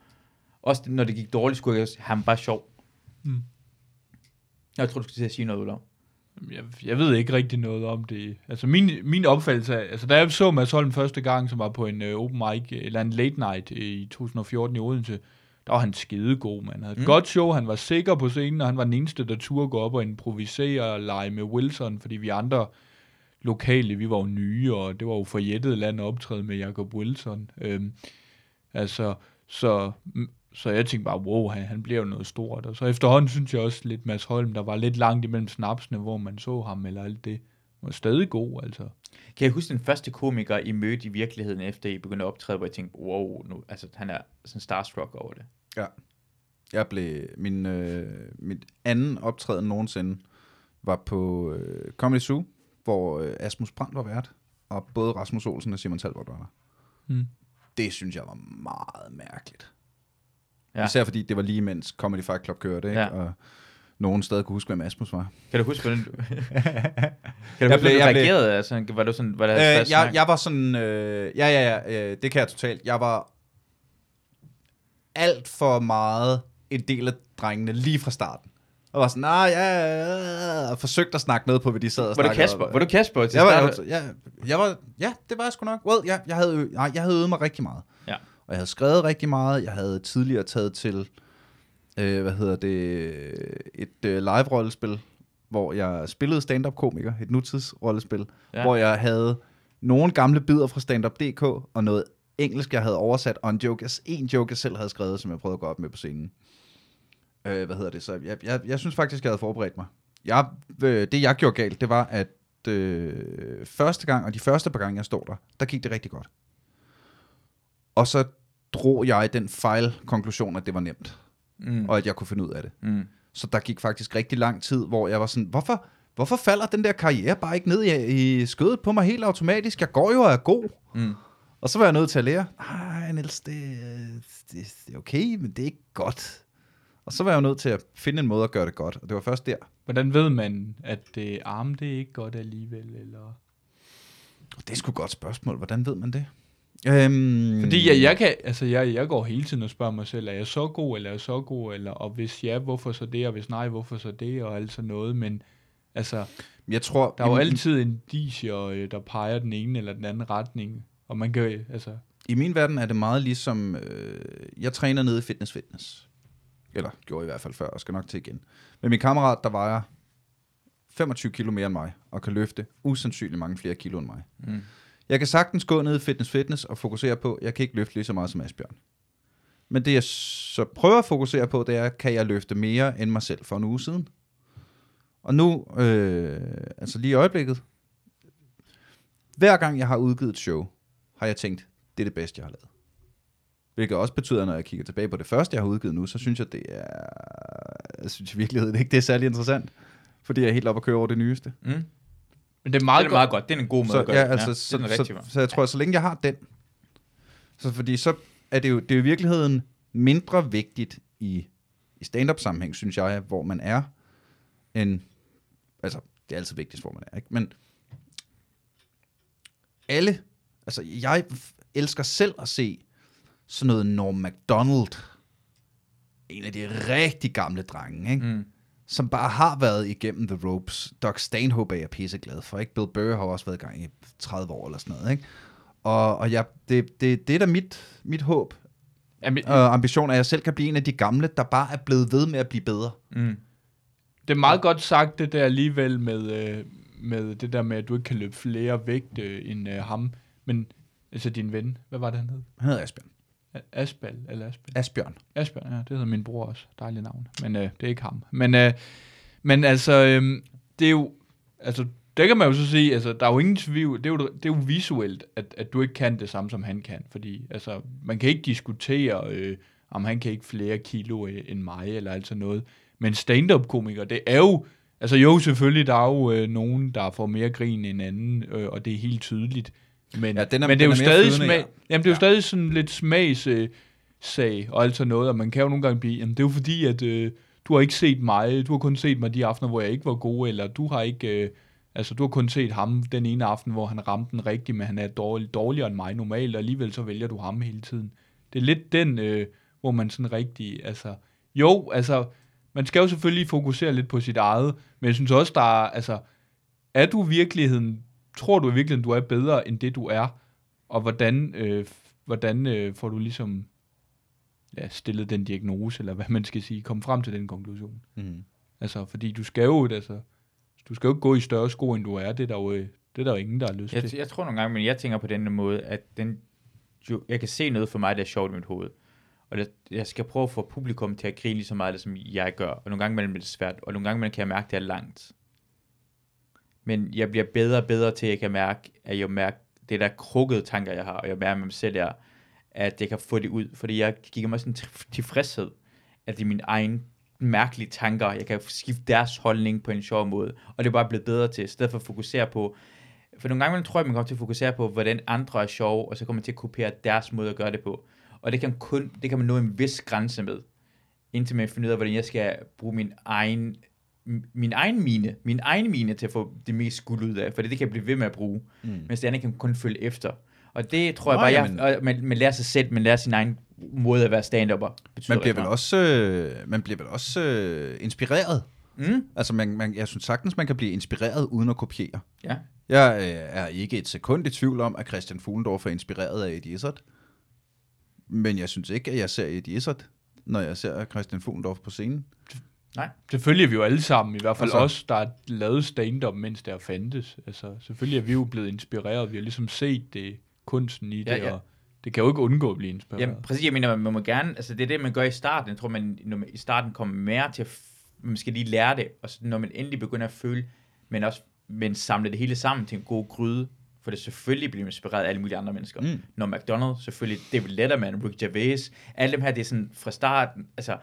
Også når det gik dårligt, skulle jeg også, han var sjov. Mm. Jeg tror, du skulle til at sige noget, Ulla. Jeg, jeg ved ikke rigtig noget om det. Altså min, min opfattelse af, altså da jeg så Mads Holm første gang, som var på en uh, open mic, eller en late night øh, i 2014 i Odense, der var han skidegod, man. Han havde Mm. godt show, han var sikker på scenen, og han var den eneste, der turde gå op og improvisere og lege med Wilson, fordi vi andre lokale, vi var jo nye, og det var jo forjættet land at optræde med Jacob Wilson. Øhm, altså, så, så jeg tænkte bare, wow, han, han bliver jo noget stort. Og så efterhånden synes jeg også lidt, Mads Holm, der var lidt langt imellem snapsene, hvor man så ham, eller alt det, var stadig god, altså. Kan jeg huske den første komiker, I mødte i virkeligheden, efter I begyndte at optræde, hvor jeg tænkte, wow, nu, altså, han er sådan starstruck over det. Ja. Jeg blev, min, øh, mit anden optræden nogensinde var på øh, Comedy Zoo, hvor øh, Asmus Brandt var vært, og både Rasmus Olsen og Simon Talbot var der. Mm. Det synes jeg var meget mærkeligt. Ja. Især fordi det var lige mens Comedy Fight Club kørte, ikke? Ja. Og nogen stadig kunne huske, hvem Asmus var. Kan du huske, hvordan du, (laughs) kan du Jeg huske, blev- hvordan du jeg blev- reagerede? Altså, var du sådan, var der Øh, jeg, jeg var sådan, øh, ja, ja, ja, øh, det kan jeg totalt. Jeg var alt for meget en del af drengene lige fra starten. Og var sådan, nej, ja, ja, og forsøgte at snakke noget på, hvad de sad og var du snakkede Kasper? Var du Kasper til jeg var, start? jeg, jeg var, ja, det var jeg sgu nok. Well, ja, jeg, havde, nej, jeg havde øvet mig rigtig meget. Ja. Og jeg havde skrevet rigtig meget. Jeg havde tidligere taget til, øh, hvad hedder det, et øh, live-rollespil, hvor jeg spillede stand-up-komiker, et nutidsrollespil, Ja. hvor jeg havde nogle gamle bidder fra stand-up.dk, og noget engelsk, jeg havde oversat, og en joke, jeg- en joke, jeg selv havde skrevet, som jeg prøvede at gå op med på scenen. Øh, hvad hedder det? Så jeg, jeg, jeg synes faktisk, jeg havde forberedt mig. Jeg, øh, det, jeg gjorde galt, det var, at øh, første gang, og de første par gange, jeg stod der, der gik det rigtig godt. Og så drog jeg den fejl-konklusion, at det var nemt, Mm. og at jeg kunne finde ud af det. Mm. Så der gik faktisk rigtig lang tid, hvor jeg var sådan, hvorfor, hvorfor falder den der karriere bare ikke ned i, i skødet på mig helt automatisk? Jeg går jo og er god. Mm. Og så var jeg nødt til at lære, ej Niels, det, det, det er okay, men det er ikke godt. Og så var jeg jo nødt til at finde en måde at gøre det godt, og det var først der. Hvordan ved man, at det arme, det er ikke godt alligevel, eller... Det er sgu et godt spørgsmål, hvordan ved man det? Øhm, Fordi jeg, jeg, kan, altså jeg, jeg går hele tiden og spørger mig selv, er jeg så god, eller er jeg så god, eller, og hvis ja, hvorfor så det, og hvis nej, hvorfor så det, og alt sådan noget, men altså, jeg tror, der er jo i, altid en disier, øh, der peger den ene eller den anden retning, og man kan, altså, I min verden er det meget ligesom, øh, jeg træner nede i Fitness Fitness. Eller gjorde i hvert fald før, og skal nok til igen. Men min kammerat, der vejer 25 kilo mere end mig, og kan løfte usandsynligt mange flere kilo end mig. Mm. Jeg kan sagtens gå ned i Fitness Fitness og fokusere på, jeg kan ikke løfte lige så meget som Asbjørn. Men det jeg så prøver at fokusere på, det er, kan jeg løfte mere end mig selv for en uge siden? Og nu, øh, altså lige i øjeblikket, hver gang jeg har udgivet et show, har jeg tænkt, det er det bedste, jeg har lavet. Hvilket også betyder, når jeg kigger tilbage på det første, jeg har udgivet nu, så synes jeg, det er... Jeg synes i virkeligheden ikke, det er særlig interessant. Fordi jeg er helt oppe at køre over det nyeste. Mm men det er Det meget, er meget godt. Det er en god måde Så, at gøre ja, det. altså, ja, så, det er så, måde. så, jeg tror, så længe jeg har den, så fordi så er det jo, det er jo i virkeligheden mindre vigtigt i, i stand-up sammenhæng, synes jeg, hvor man er, end, altså, det er altid vigtigst, hvor man er, ikke? Men alle, altså, jeg elsker selv at se sådan noget Norm MacDonald, en af de rigtig gamle drenge, ikke? Mm. Som bare har været igennem The Ropes. Doc Stanhope er jeg pisseglad for, ikke? Bill Burr har også været i gang i 30 år eller sådan noget, ikke? Og, og jeg, det, det, det er da mit, mit håb Jamen, og ambition, at jeg selv kan blive en af de gamle, der bare er blevet ved med at blive bedre. Mm. Det er meget godt sagt, det der alligevel med, øh, med det der med, at du ikke kan løbe flere vægte end øh, ham. Men, altså din ven, hvad var det, han hed? Han hedder Asbjørn. Asbal, eller Asbal? Asbjørn. Asbjørn, ja, det hedder min bror også. Dejligt navn. Men øh, det er ikke ham. Men, øh, men altså, øh, det er jo, altså, det kan man jo så sige, altså, der er jo ingen tvivl, det er jo, det er jo visuelt, at, at du ikke kan det samme, som han kan. Fordi, altså, man kan ikke diskutere, øh, om han kan ikke flere kilo øh, end mig, eller alt sådan noget. Men stand-up-komiker, det er jo, altså jo, selvfølgelig, der er jo øh, nogen, der får mere grin end anden, øh, og det er helt tydeligt. Men, Ja, den er- men det er jo stadig, flydende, smag, ja. jamen, det er jo Ja. stadig sådan lidt smags... Øh, sag og alt sådan noget, og man kan jo nogle gange blive, jamen det er jo fordi, at øh, du har ikke set mig, du har kun set mig de aftener, hvor jeg ikke var god, eller du har ikke, øh, altså du har kun set ham den ene aften, hvor han ramte den rigtigt, men han er dårlig, dårligere end mig normalt, og alligevel så vælger du ham hele tiden. Det er lidt den, øh, hvor man sådan rigtig, altså, jo, altså, man skal jo selvfølgelig fokusere lidt på sit eget, men jeg synes også, der er, altså, er du i virkeligheden, tror du i virkeligheden, du er bedre end det, du er, og hvordan, øh, hvordan øh, får du ligesom ja, stillet den diagnose, eller hvad man skal sige, komme frem til den konklusion. Mm. Altså, fordi du skal jo, altså, du skal jo ikke gå i større sko, end du er. Det er der jo, øh, Det er der jo ingen, der har lyst Jeg, til. jeg tror nogle gange, men jeg tænker på den måde, at den, jo, jeg kan se noget for mig, der er sjovt i mit hoved. Og det, jeg skal prøve at få publikum til at grine lige så meget, som jeg gør. Og nogle gange imellem er det svært, og nogle gange imellem kan jeg mærke, at det er langt. Men jeg bliver bedre og bedre til, at jeg kan mærke, at jeg mærker det der krukkede tanker, jeg har, og jeg mærker med mig selv, er, at jeg kan få det ud. Fordi jeg giver mig sådan en tilfredshed, at det er mine egne mærkelige tanker. Jeg kan skifte deres holdning på en sjov måde. Og det er bare blevet bedre til, i stedet for at fokusere på, for nogle gange tror jeg, man kommer til at fokusere på, hvordan andre er sjove, og så kommer man til at kopiere deres måde at gøre det på. Og det kan, kun, det kan man nå en vis grænse med, indtil man finder ud af, hvordan jeg skal bruge min egen, min egen mine, min egen mine til at få det mest guld ud af, for det kan jeg blive ved med at bruge, mm. mens det andet kan kun følge efter. Og det tror jeg Nå, bare, jamen. jeg, og man, man lærer sig selv, man lærer sin egen måde at være stand-upper. Man bliver vel også, øh, man bliver vel også øh, inspireret. Mm? Altså, man, man, jeg synes sagtens, man kan blive inspireret uden at kopiere. Ja. Jeg øh, er ikke et sekund i tvivl om, at Christian Fuglendorf er inspireret af Eddie Izzard. Men jeg synes ikke, at jeg ser Eddie Izzard, når jeg ser Christian Fuglendorf på scenen. Nej. Selvfølgelig er vi jo alle sammen, i hvert fald Altså- os, der har lavet stand-up, mens det har fandtes. Altså, selvfølgelig er vi jo blevet inspireret. Vi har ligesom set det, kunsten i det, Ja, ja. og det kan jo ikke undgå at blive inspireret. Jamen, præcis, jeg mener, man, må gerne, altså det er det, man gør i starten. Jeg tror, man, når man i starten kommer mere til at, man skal lige lære det, og så når man endelig begynder at føle, men også men samle det hele sammen til en god gryde, for det selvfølgelig bliver inspireret af alle mulige andre mennesker. Mm. Når McDonald's, selvfølgelig David Letterman, Rick Gervais, alle dem her, det er sådan fra starten, altså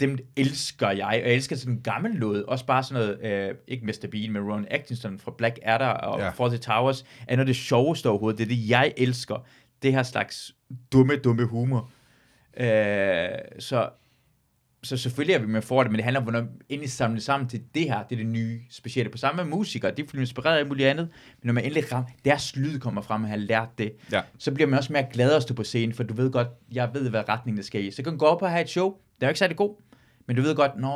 dem elsker jeg, og jeg elsker sådan en gammel låd, også bare sådan noget, øh, ikke Mr. Bean, men Ron Atkinson fra Black Adder og Ja. Fawlty Towers, er noget af det sjoveste overhovedet, det er det, jeg elsker, det her slags dumme, dumme humor. Øh, så, så selvfølgelig er vi med for det, men det handler om, hvordan endelig samle sammen til det her, det er det nye specielle. På samme med musikere, de bliver inspireret af muligt andet, men når man endelig rammer, deres lyd kommer frem og har lært det, Ja. så bliver man også mere glad at stå på scenen, for du ved godt, jeg ved, hvad retning det skal i. Så kan du gå op og have et show, det er jo ikke særlig god, men du ved godt, nå,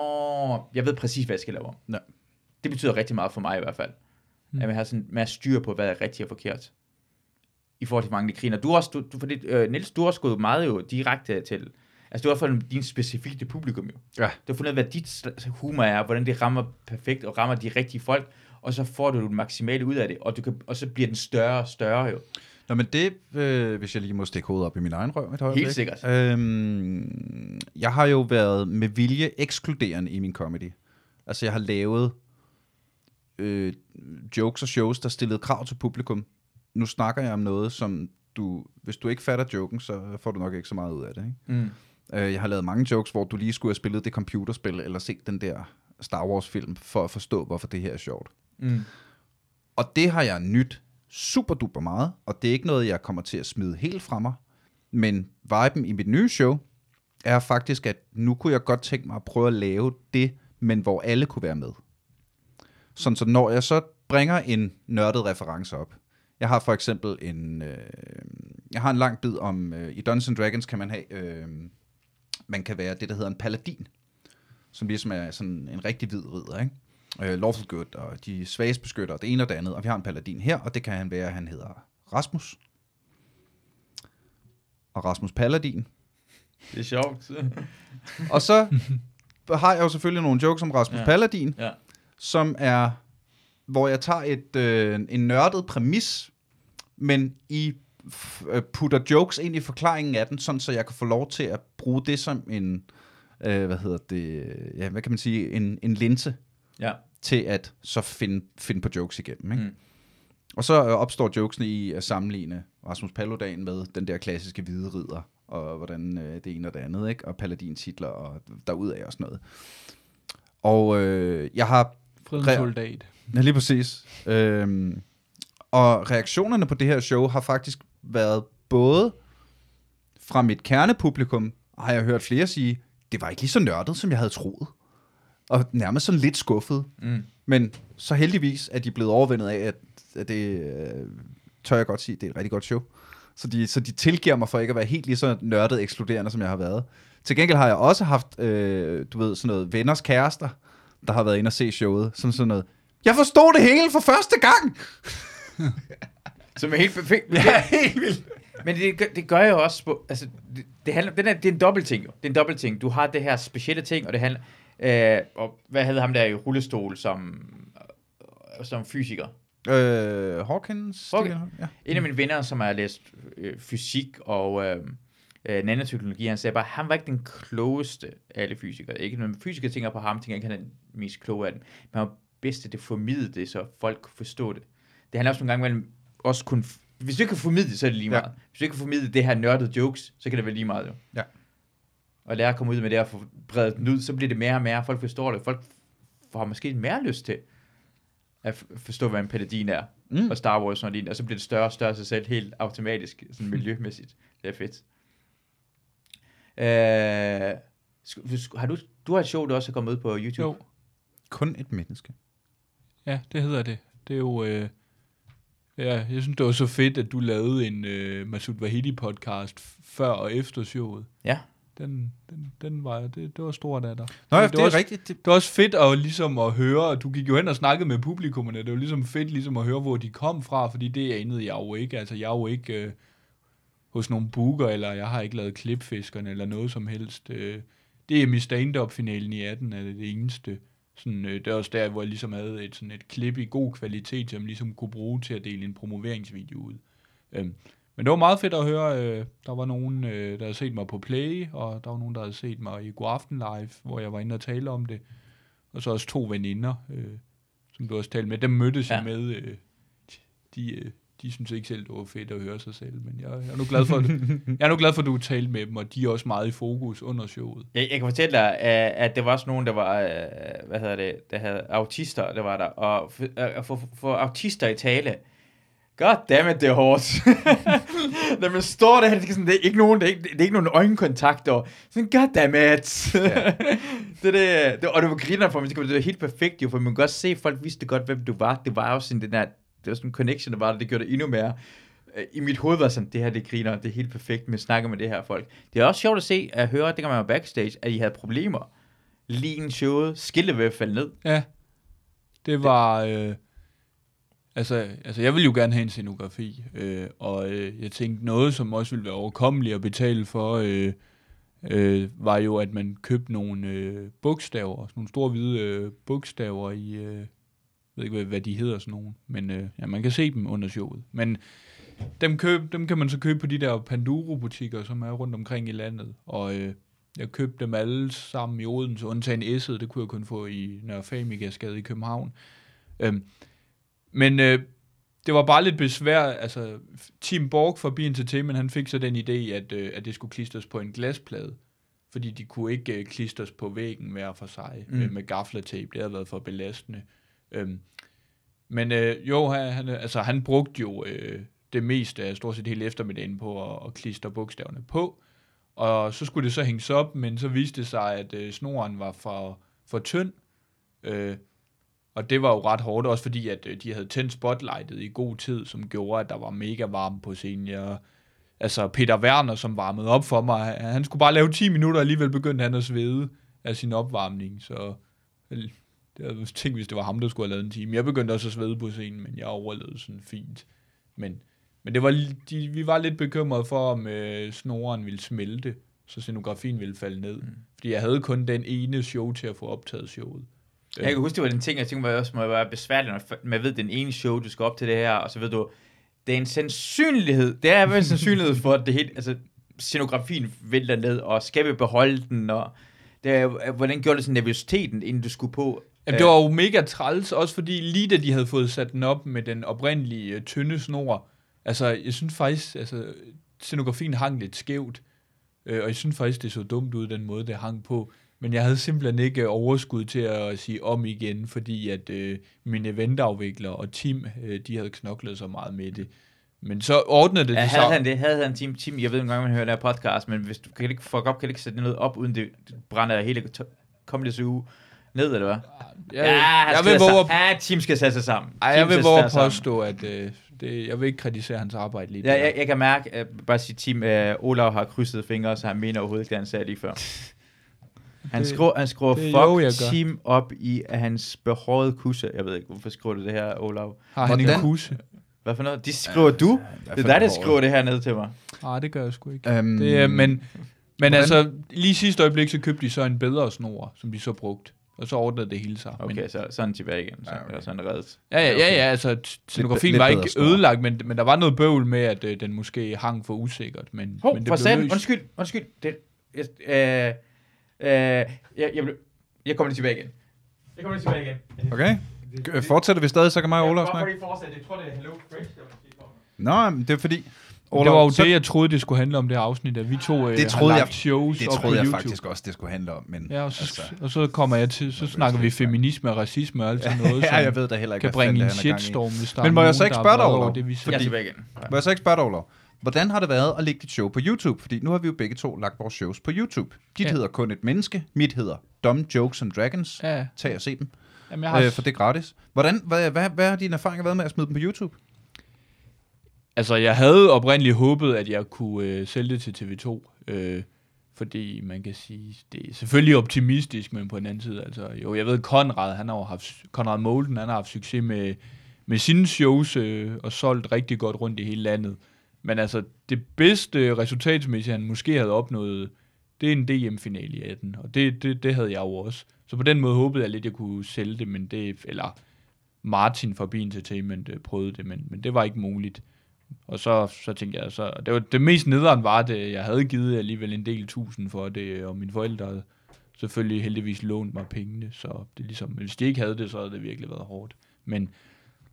jeg ved præcis, hvad jeg skal lave om. Ja. Det betyder rigtig meget for mig i hvert fald. Mm. At man har sådan mere styr på, hvad er rigtigt og forkert. I forhold til mange, de griner. Du også, du, du, fordi, øh, Niels, du har også gået meget jo direkte til, altså du har fået din specifikke publikum jo. Ja. Du har fundet af, hvad dit humor er, hvordan det rammer perfekt og rammer de rigtige folk, og så får du det maksimale ud af det, og, du kan, og så bliver den større og større jo. Nå, men det, øh, hvis jeg lige må stikke hovedet op i min egen røv et øjeblik. Helt sikkert. Øhm, jeg har jo været med vilje ekskluderende i min comedy. Altså, jeg har lavet øh, jokes og shows, der stillede krav til publikum. Nu snakker jeg om noget, som du, hvis du ikke fatter joken, så får du nok ikke så meget ud af det. Ikke? Mm. Øh, jeg har lavet mange jokes, hvor du lige skulle have spillet det computerspil, eller set den der Star Wars-film, for at forstå, hvorfor det her er sjovt. Mm. Og det har jeg nyt super duper meget, og det er ikke noget, jeg kommer til at smide helt fra mig. Men viben i mit nye show er faktisk, at nu kunne jeg godt tænke mig at prøve at lave det, men hvor alle kunne være med. Sådan så når jeg så bringer en nørdet reference op. Jeg har for eksempel en, øh, jeg har en lang bid om, øh, i Dungeons and Dragons kan man have, øh, man kan være det, der hedder en paladin, som ligesom er sådan en rigtig hvid ridder, ikke? Øh, lawful good, og de svages beskytter, det ene og det andet. Og vi har en paladin her, og det kan han være, han hedder Rasmus. Og Rasmus Paladin. Det er sjovt. (laughs) Og så har jeg jo selvfølgelig nogle jokes om Rasmus ja. Paladin, ja. som er, hvor jeg tager et, øh, en nørdet præmis, men I øh, putter jokes ind i forklaringen af den, sådan så jeg kan få lov til at bruge det som en, øh, hvad hedder det, ja, hvad kan man sige, en, en linse ja. til at så finde, finde på jokes igennem. Ikke? Mm. Og så øh, opstår jokesene i at sammenligne Rasmus Paludan med den der klassiske hvide ridder, og hvordan øh, det ene og det andet, ikke? og paladin-titler og derudaf og sådan noget. Og øh, jeg har... Fredens Re- soldat. Ja, lige præcis. Øhm, og reaktionerne på det her show har faktisk været både fra mit kernepublikum, har jeg hørt flere sige, det var ikke lige så nørdet, som jeg havde troet. Og nærmest sådan lidt skuffet. Mm. Men så heldigvis er de blevet overvendet af, at, at det, øh, tør jeg godt sige, det er et rigtig godt show. Så de, så de tilgiver mig for ikke at være helt lige så nørdet ekskluderende, som jeg har været. Til gengæld har jeg også haft, øh, du ved, sådan noget venners kærester, der har været inde og se showet. Som sådan noget, jeg forstod det hele for første gang! (laughs) Som er helt perfekt. Ja, helt vildt. Men det, det gør jeg også altså, det, det, handler, den er, det er en dobbelt ting jo. Det er en dobbelt ting. Du har det her specielle ting, og det handler, øh, og hvad hedder ham der i rullestol som, som fysiker? Øh, Hawkins? Hawkins. Stephen- Ja. En af mine venner, som har læst øh, fysik og øh, øh, nanoteknologi, han sagde bare, at han var ikke den klogeste af alle fysikere. Ikke når fysikere tænker på ham, tænker ikke, han er den mest kloge af dem. Men han var bedst til at formidle det, så folk kunne forstå det. Det handler også nogle gange mellem også kun... Hvis du ikke kan formidle det, så er det lige Ja. meget. Hvis du ikke kan formidle det her nørdede jokes, så kan det være lige meget jo. Ja. Og lære at komme ud med det og få bredt den ud, så bliver det mere og mere, folk forstår det. Folk får måske mere lyst til at forstå, hvad en paladin er Mm. og Star Wars og lignende, og så bliver det større og større sig selv helt automatisk, sådan miljømæssigt. Det er fedt. Øh, har du, du har et show, der også er kommet ud på YouTube? Jo, Kun et menneske. ja, det hedder det. Det er jo... Øh, ja, jeg synes, det var så fedt, at du lavede en øh, Masud Vahidi-podcast før og efter showet. Ja. Den, den, den var, det, det var stort af dig. Nå, ja, Men det, er også, rigtigt. Det, Det var også fedt at, ligesom at høre, du gik jo hen og snakkede med publikummerne, det var ligesom fedt ligesom at høre, hvor de kom fra, fordi det anede jeg jo ikke. Altså, jeg er jo ikke øh, hos nogen booker, eller jeg har ikke lavet klipfiskerne, eller noget som helst. Øh, det er min stand-up-finalen i 18, er det, det eneste. Sådan, øh, det er også der, hvor jeg ligesom havde et, sådan et klip i god kvalitet, som jeg ligesom kunne bruge til at dele en promoveringsvideo ud. Øhm, men det var meget fedt at høre. Øh, der var nogen, øh, der havde set mig på Play, og der var nogen, der havde set mig i God Aften Live, hvor jeg var inde og tale om det. Og så også to veninder, øh, som du også talte med. Dem mødtes ja. Jeg med. Øh, de, øh, de synes ikke selv, det var fedt at høre sig selv, men jeg, jeg er nu glad for, at, (laughs) jeg er nu glad for, at du talte med dem, og de er også meget i fokus under showet. Jeg, jeg kan fortælle dig, at, der var også nogen, der var, hvad hedder det, der havde autister, der var der, og for, få for autister i tale, God damn it, det er hårdt. (laughs) Når man står der, det er, sådan, det er ikke nogen, det er ikke, det er ikke nogen øjenkontakt, og sådan, god damn it. Ja. (laughs) det, det, det, og det var griner for mig, det var helt perfekt jo, for man kunne godt se, folk vidste godt, hvem du var. Det var jo sådan den der, det var sådan en connection, der var der, det gjorde det endnu mere. Øh, I mit hoved var sådan, det her, det griner, det er helt perfekt med at snakke med det her folk. Det er også sjovt at se, at høre, det kan man være backstage, at I havde problemer. Lige en showet, skillet ved at falde ned. Ja, det var... Øh, altså, altså, jeg vil jo gerne have en scenografi, øh, og øh, jeg tænkte noget, som også ville være overkommeligt at betale for, øh, øh, var jo, at man købte nogle øh, bogstaver, sådan nogle store hvide øh, bogstaver i... Øh, jeg ved ikke, hvad, hvad de hedder sådan nogle, men øh, ja, man kan se dem under showet. Men dem, køb, dem kan man så købe på de der Panduro-butikker, som er rundt omkring i landet, og... Øh, jeg købte dem alle sammen i Odense, undtagen S'et, det kunne jeg kun få i Nørre Famigastgade i København. Øh, men øh, det var bare lidt besvær, altså Tim Borg fra Be Entertainment, han fik så den idé, at, øh, at det skulle klistres på en glasplade, fordi de kunne ikke øh, klistres på væggen hver for sig mm. Øh, med gaflertape, det havde været for belastende. Øhm, men øh, jo, han, han, altså, han brugte jo øh, det meste af stort set hele eftermiddagen på at, at klistre bogstaverne på, og så skulle det så hænges op, men så viste det sig, at øh, snoren var for, for tynd. Øh, og det var jo ret hårdt, også fordi, at øh, de havde tændt spotlightet i god tid, som gjorde, at der var mega varme på scenen. Jeg, altså Peter Werner, som varmede op for mig, han, skulle bare lave 10 minutter, og alligevel begyndte han at svede af sin opvarmning. Så vel, det havde tænkt, hvis det var ham, der skulle have lavet en time. Jeg begyndte også at svede på scenen, men jeg overlevede sådan fint. Men, men det var, de, vi var lidt bekymrede for, om øh, snoren ville smelte, så scenografien ville falde ned. Mm. Fordi jeg havde kun den ene show til at få optaget showet. Jeg kan huske, det var den ting, jeg tænkte mig også må være besværligt, når man ved, den ene show, du skal op til det her, og så ved du, det er en sandsynlighed, det er vel en sandsynlighed for, at det helt, altså, scenografien vælter ned, og skal vi beholde den, og det er, hvordan gjorde det sådan nervøsiteten, inden du skulle på? Jamen, det var jo mega træls, også fordi lige da de havde fået sat den op med den oprindelige øh, tynde snor, altså, jeg synes faktisk, altså, scenografien hang lidt skævt, øh, og jeg synes faktisk, det så dumt ud, den måde, det hang på, men jeg havde simpelthen ikke overskud til at sige om igen, fordi at øh, min eventafvikler og Tim, øh, de havde knoklet så meget med det. Men så ordnede det Ja, det havde han det? Havde han team, team? Jeg ved ikke engang, man hører der podcast, men hvis du kan ikke fuck op, kan ikke sætte noget op, uden det, brænder hele kommende uge ned, eller hvad? Jeg, han jeg skal vil have våge, Ja, team skal sætte sig sammen. ej, Team jeg vil våge påstå, at øh, det, jeg vil ikke kritisere hans arbejde lige Ja, jeg, jeg kan mærke, at bare sige team, uh, Olav har krydset fingre, så han mener overhovedet ikke, det han sagde lige før. (laughs) Han Det- skriver, han skriver det fuck jo, team op i af hans behårede kusse. Jeg ved ikke, hvorfor skriver du det her, Olav? Har han en kusse? Hvad for noget? De skriver du? Det er dig, der skriver det her ned til mig. Nej, det gør jeg sgu ikke. Øhm, Det, er- men men hvordan- altså, lige sidste øjeblik, så købte de så en bedre snor, som de så brugte. Og så ordnede det hele sig. Okay, Men, så, så er han tilbage igen. Så, Ja, okay. Eller så han reddet. ja, ja, ja, ja, altså scenografien lidt var ikke ødelagt, men, men der var noget bøvl med, at øh, den måske hang for usikkert. Men, Hov, men det for blev satan, løst. undskyld, undskyld. Det, jeg, øh, øh, jeg, jeg, blev, jeg kommer lige tilbage igen. Jeg kommer lige tilbage igen. Okay. Fortsætter vi stadig, så kan mig og Bare snakke? lige fortsætte. Jeg tror, det er Hello Fresh, der måske kommer. Nå, men det er fordi... det var jo så- det, jeg troede, det skulle handle om, det afsnit, at vi to øh, Det troede har jeg- lagt shows Det troede jeg YouTube. faktisk også, det skulle handle om, men... Ja, og så, altså, og så kommer jeg til, så snakker vi feminisme og racisme og alt sådan (laughs) noget, ja, som jeg ved da heller ikke, kan bringe en shitstorm, hvis der Men er må jeg så ikke spørge dig, Olav? det, vi Jeg siger. er tilbage igen. Må jeg så ikke spørge dig, Olav? Hvordan har det været at lægge dit show på YouTube? Fordi nu har vi jo begge to lagt vores shows på YouTube. Dit Ja. hedder Kun et menneske, mit hedder Dumb Jokes and Dragons. Ja, Tag og se dem, jamen, jeg har, øh, for det er gratis. Hvordan, hvad, hvad, hvad har dine erfaringer været med at smide dem på YouTube? Altså, jeg havde oprindeligt håbet, at jeg kunne øh, sælge det til TV2, øh, fordi man kan sige, det er selvfølgelig optimistisk, men på den anden side, altså, jo, jeg ved, Konrad, han har haft, Konrad Molden, han har haft succes med, med sine shows, øh, og solgt rigtig godt rundt i hele landet. Men altså, det bedste resultatsmæssigt, han måske havde opnået, det er en DM-finale i 18, og det, det, det havde jeg jo også. Så på den måde håbede jeg lidt, at jeg kunne sælge det, men det, eller Martin fra Be Entertainment øh, prøvede det, men, men det var ikke muligt. Og så, så tænkte jeg, så, det, var, det mest nederen var, det øh, jeg havde givet alligevel en del tusind for det, øh, og mine forældre havde selvfølgelig heldigvis lånt mig pengene, så det er ligesom, hvis de ikke havde det, så havde det virkelig været hårdt. Men,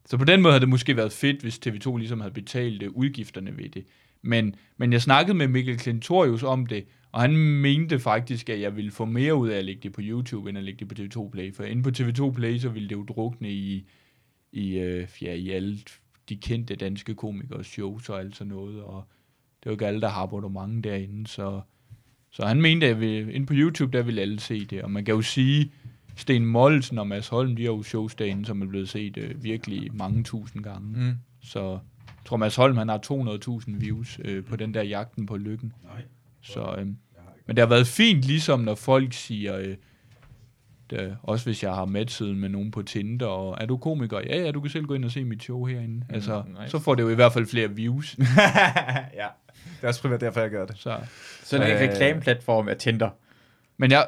så på den måde havde det måske været fedt, hvis TV2 ligesom havde betalt øh, udgifterne ved det. Men, men jeg snakkede med Mikkel Klintorius om det, og han mente faktisk, at jeg ville få mere ud af at lægge det på YouTube, end at lægge det på TV2 Play. For inde på TV2 Play, så ville det jo drukne i, i, øh, ja, i alle de kendte danske komikers shows og alt sådan noget, og det er jo ikke alle, der har abonnement derinde, så, så han mente, at vi, inde på YouTube, der ville alle se det, og man kan jo sige, Sten Molsen og Mads Holm, de har jo shows derinde, som er blevet set øh, virkelig mange tusind gange. Mm. Så jeg tror, Mads Holm, han har 200.000 views øh, på den der jagten på lykken. Nej. Så, øh, men det har været fint, ligesom når folk siger, øh, det, også hvis jeg har matchet med nogen på Tinder, og er du komiker? Ja, ja, du kan selv gå ind og se mit show herinde. Mm, altså, nice. så får det jo i hvert fald flere views. (laughs) ja, det er også primært derfor, jeg gør det. Så. Så er en Øh. reklameplatform af Tinder. Men jeg,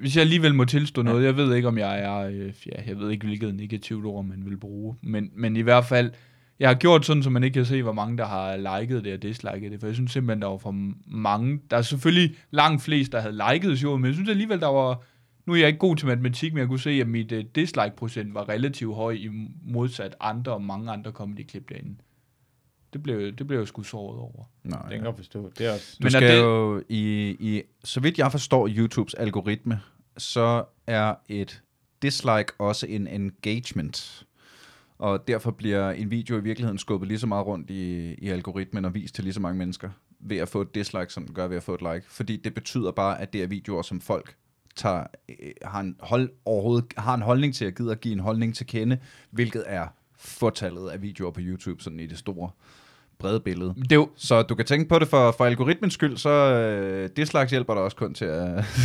hvis jeg alligevel må tilstå noget, jeg ved ikke, om jeg er, øh, ja, jeg ved ikke, hvilket negativt ord man vil bruge, men, men i hvert fald, jeg har gjort sådan, så man ikke kan se, hvor mange, der har liket det og disliket det, for jeg synes simpelthen, der var for mange, der er selvfølgelig langt flest, der havde liket showet, men jeg synes alligevel, der var, nu er jeg ikke god til matematik, men jeg kunne se, at mit uh, dislike-procent var relativt høj i modsat andre og mange andre comedy-klip derinde. Det blev, det blev jeg sgu såret over. Nej. Det kan jeg forstå. Det er også... Du Men skal det- jo i, i, så vidt jeg forstår YouTubes algoritme, så er et dislike også en engagement. Og derfor bliver en video i virkeligheden skubbet lige så meget rundt i, i algoritmen og vist til lige så mange mennesker ved at få et dislike, som den gør ved at få et like. Fordi det betyder bare, at det er videoer, som folk tager, øh, har, en hold, overhovedet, har en holdning til at gide at give en holdning til kende, hvilket er fortallet af videoer på YouTube, sådan i det store brede billede. Det jo, Så du kan tænke på det for, for algoritmens skyld, så øh, det slags hjælper dig også kun til at (laughs)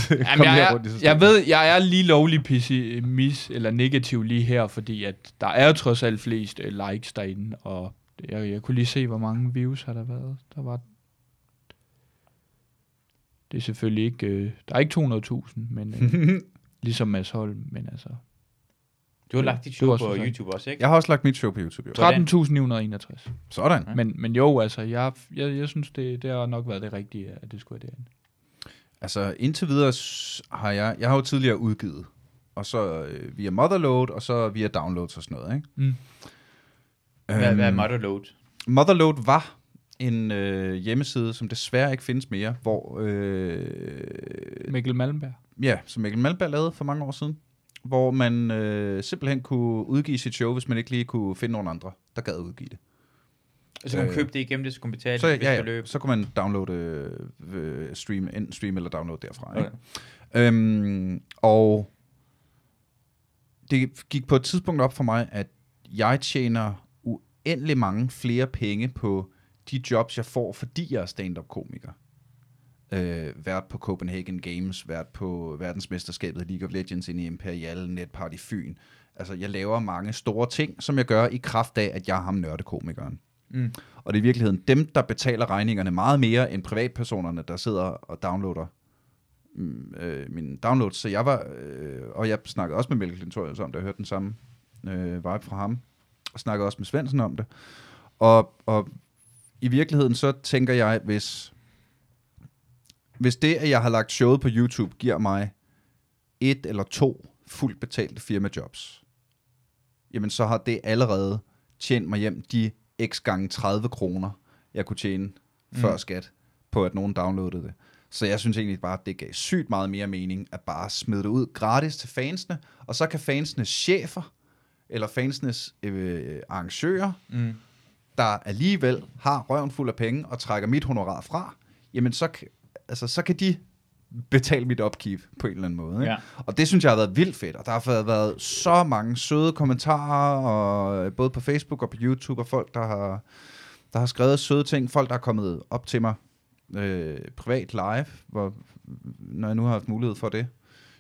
Jamen, komme jeg, her er, rundt i systemet. jeg ved, jeg er lige lovlig pessimist eller negativ lige her, fordi at der er jo trods alt flest uh, likes derinde, og jeg, jeg kunne lige se, hvor mange views har der været. Der var det er selvfølgelig ikke, øh, der er ikke 200.000, men øh, (laughs) ligesom Mads Holm, men altså Du har lagt dit show på. YouTube også, ikke? Jeg har også lagt mit show på YouTube, jo. Hvordan? 13.961. Sådan. Ja. Men, men jo, altså, jeg, jeg, jeg synes, det, det har nok været det rigtige, at det skulle være derinde. Altså, indtil videre har jeg... Jeg har jo tidligere udgivet, og så øh, via Motherload, og så via downloads og sådan noget, ikke? Mm. Hvad, hvad er Øhm, Motherload? Motherload var en øh, hjemmeside, som desværre ikke findes mere, hvor... Øh, Mikkel Malmberg. ja, som Mikkel Malmberg lavede for mange år siden, hvor man øh, simpelthen kunne udgive sit show, hvis man ikke lige kunne finde nogen andre, der gad udgive det. Så kan man øh, købe det igennem det, så kan man betale Så, ja, ja, beløb. så kunne man downloade, øh, stream, enten stream eller downloade derfra. Okay. Ikke? Øhm, og det gik på et tidspunkt op for mig, at jeg tjener uendelig mange flere penge på de jobs, jeg får, fordi jeg er stand-up-komiker. Øh, vært på Copenhagen Games, vært på verdensmesterskabet i League of Legends inde i Imperial, Netparty Fyn. Altså, jeg laver mange store ting, som jeg gør i kraft af, at jeg er ham nørdekomikeren. Mm. Og det er i virkeligheden dem, der betaler regningerne meget mere end privatpersonerne, der sidder og downloader mm, øh, mine downloads, så jeg var, øh, og jeg snakkede også med Melke Klintorius om det, jeg hørte den samme øh, vibe fra ham, og snakkede også med Svendsen om det. Og, og i virkeligheden så tænker jeg, hvis, hvis det, at jeg har lagt showet på YouTube, giver mig et eller to fuldt betalte firmajobs, jamen så har det allerede tjent mig hjem de x gange 30 kroner, jeg kunne tjene mm. før skat, på at nogen downloadede det. Så jeg synes egentlig bare, at det gav sygt meget mere mening, at bare smide det ud gratis til fansene, og så kan fansenes chefer, eller fansenes øh, arrangører, Mm. der alligevel har røven fuld af penge og trækker mit honorar fra, jamen så, altså, så kan de betale mit upkeep på en eller anden måde. Ikke? Ja. Og det synes jeg har været vildt fedt, og der har været- været så mange søde kommentarer, og både på Facebook og på YouTube, og folk, der har, der har skrevet søde ting, folk, der er kommet op til mig øh, privat live, hvor, når jeg nu har haft mulighed for det,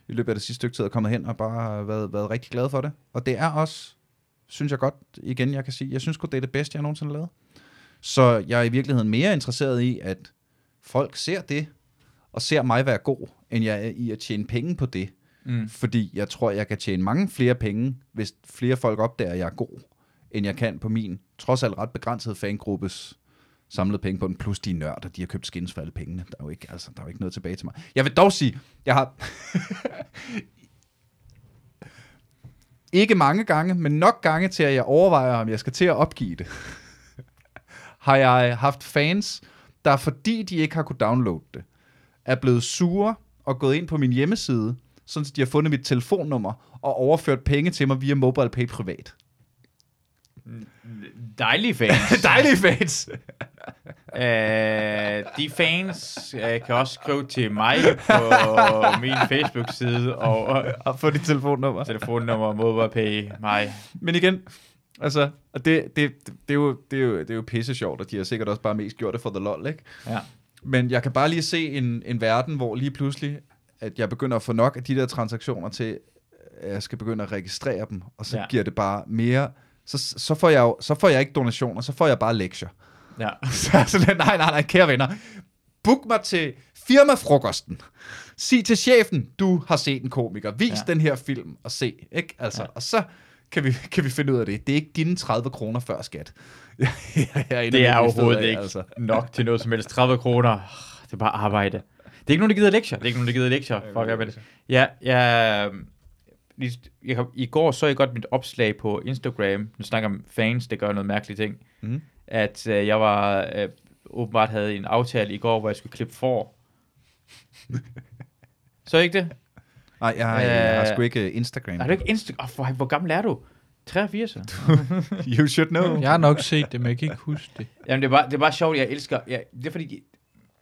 i løbet af det sidste stykke tid, er kommet hen og bare været, været rigtig glad for det. Og det er også, synes jeg godt, igen, jeg kan sige, jeg synes godt, det er det bedste, jeg nogensinde har lavet. Så jeg er i virkeligheden mere interesseret i, at folk ser det, og ser mig være god, end jeg er i at tjene penge på det. Mm. Fordi jeg tror, jeg kan tjene mange flere penge, hvis flere folk opdager, at jeg er god, end jeg kan på min trods alt ret begrænsede fangruppes samlede penge på den, plus de nørder, de har købt skins for alle pengene. Der er jo ikke, altså, der er jo ikke noget tilbage til mig. Jeg vil dog sige, jeg har (laughs) ikke mange gange, men nok gange til, at jeg overvejer, om jeg skal til at opgive det. (laughs) har jeg haft fans, der fordi de ikke har kunne downloade det, er blevet sure og gået ind på min hjemmeside, sådan at de har fundet mit telefonnummer og overført penge til mig via MobilePay privat. Dejlige fans. (laughs) Dejlige fans! (laughs) Øh, de fans øh, kan også skrive til mig på min Facebook-side og, og Og få dit telefonnummer. telefonnummer MobilePay mig. Men igen, altså, og det, det, det, er jo, det, er jo, det er jo pisse sjovt, og de har sikkert også bare mest gjort det for the lol, ikke? Ja. Men jeg kan bare lige se en, en verden, hvor lige pludselig, at jeg begynder at få nok af de der transaktioner til, at jeg skal begynde at registrere dem, og så Ja. giver det bare mere, så, så, får jeg jo, så får jeg ikke donationer, så får jeg bare lektier. Ja. (laughs) Så er sådan, nej, nej, nej, kære venner. Book mig til firmafrokosten. Sig til chefen, du har set en komiker. Vis Ja. den her film og se. Ikke? Altså, ja. Og så kan vi, kan vi finde ud af det. Det er ikke dine 30 kroner før skat. (laughs) jeg, jeg er Det er overhovedet af, ikke altså. nok til noget som helst. 30 kroner, det er bare arbejde. Det er ikke nogen, der gider lektier. Det er ikke nogen, der gider lektier. Fuck af med det. Ja, jeg, lige- jeg, I går så jeg godt mit opslag på Instagram. Nu snakker om fans, det gør noget mærkelige ting. Mm. At øh, jeg var øh, åbenbart havde en aftale i går, hvor jeg skulle klippe for. (laughs) så ikke det? Nej, jeg, har, jeg har Øh, sgu ikke Instagram. Har du ikke Instagram? Oh, hvor, hvor gammel er du? 83? (laughs) You should know. Jeg har nok set det, men jeg kan ikke huske det. Jamen, det er bare, det er bare sjovt, jeg elsker... Ja, det er fordi...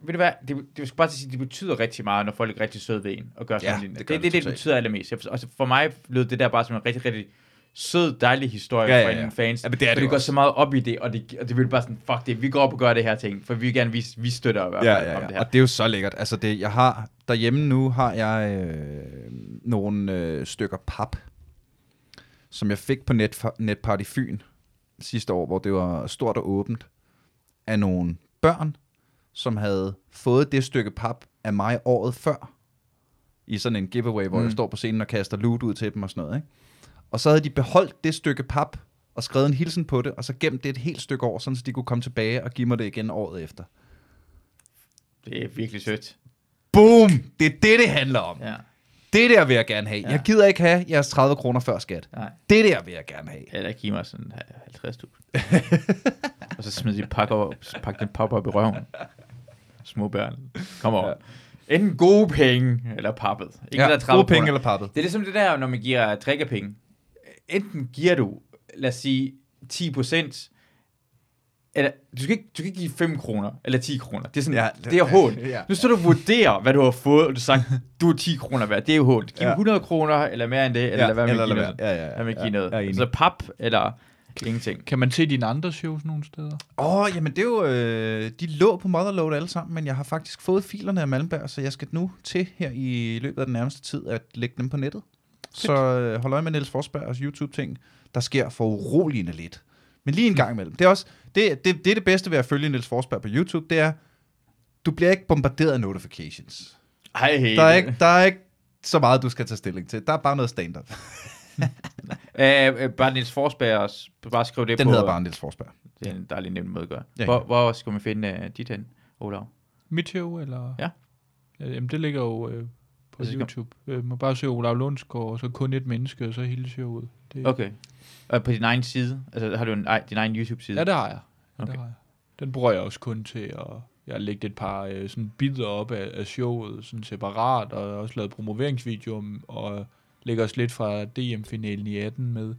Ved du hvad, det, det skal bare sige, det betyder rigtig meget, når folk er rigtig søde ved en, og gør sådan Ja, det, det det, det, det betyder allermest. Jeg, altså for mig lød det der bare som en rigtig, rigtig sød, dejlig historie Ja, ja, fra ja. en fans. Ja, men det er det de jo går så meget op i det, og det, og det vil bare sådan, fuck det, vi går op og gør det her ting, for vi vil gerne vise, vi støtter i hvert Ja, fald ja, om det ja. her. Og det er jo så lækkert. Altså, det, jeg har, derhjemme nu har jeg øh, nogle øh, stykker pap, som jeg fik på net, Netparty Fyn sidste år, hvor det var stort og åbent, af nogle børn, som havde fået det stykke pap af mig året før, i sådan en giveaway, hvor. Mm. jeg står på scenen og kaster loot ud til dem og sådan noget. Ikke? Og så havde de beholdt det stykke pap, og skrevet en hilsen på det, og så gemt det et helt stykke år, sådan så de kunne komme tilbage og give mig det igen året efter. Det er virkelig sødt. Boom! Det er det, det handler om. Ja. Det der vil jeg gerne have. Ja. Jeg gider ikke have jeres 30 kroner før skat. Nej. Det der vil jeg gerne have. Eller giv mig sådan 50.000. (laughs) og så smid de pakker, pakke den pap op i røven. Små børn. Kom over. Ja. Enten gode penge, eller pappet. Ikke Ja, der 30 gode penge kroner. eller pappet. Det er ligesom det der, når man giver drikkepenge. Enten giver du, lad os sige, 10 procent, eller du skal, ikke, du skal ikke give 5 kroner, eller 10 kroner. Det er sådan, Ja, ja, det- det er hån. (laughs) ja. Nu står du og vurderer, hvad du har fået, og du sagt, du er 10 kroner værd. Det er jo hån. Giv Ja. 100 kroner, eller mere end det, eller Ja, lad være med eller at give lad noget. Ja, ja, ja. At Ja, give noget. jeg er enig. Så pap, eller ingenting. Kan man se dine andre shows nogle steder? Åh, oh, jamen det er jo... Øh, de lå på Motherload alle sammen, men jeg har faktisk fået filerne af Malmberg, så jeg skal nu til her i løbet af den nærmeste tid at lægge dem på nettet. Så øh, hold øje med Niels Forsbergs YouTube-ting. Der sker for uroligende lidt. Men lige en gang imellem. Det er også det, det, det, er det bedste ved at følge Niels Forsberg på YouTube, det er, du bliver ikke bombarderet af notifications. Ej, Der er, ikke, der er ikke så meget, du skal tage stilling til. Der er bare noget stand-up. (laughs) Øh, øh, bare Niels Forsberg også. Bare skriv det Den på. hedder bare Niels Forsberg. Det er en dejlig nem måde at gøre. Ja, hvor, ja. hvor skal man finde uh, dit hen, Olav? Mit show, eller? Ja. ja jamen, det ligger jo øh, på Altså, YouTube. Øh, man bare søge Olav Lundsgaard, og så kun et menneske, og så hele showet. Det, Okay. Og på din egen side? Altså, har du en, ej, din egen YouTube-side? Ja, det har jeg. Ja, Okay. det har jeg. Den bruger jeg også kun til at... Jeg har lægget et par øh, sådan bidder op af, af showet sådan separat, og jeg har også lavet promoveringsvideoer, om- og lægger også lidt fra DM-finalen i 18 med.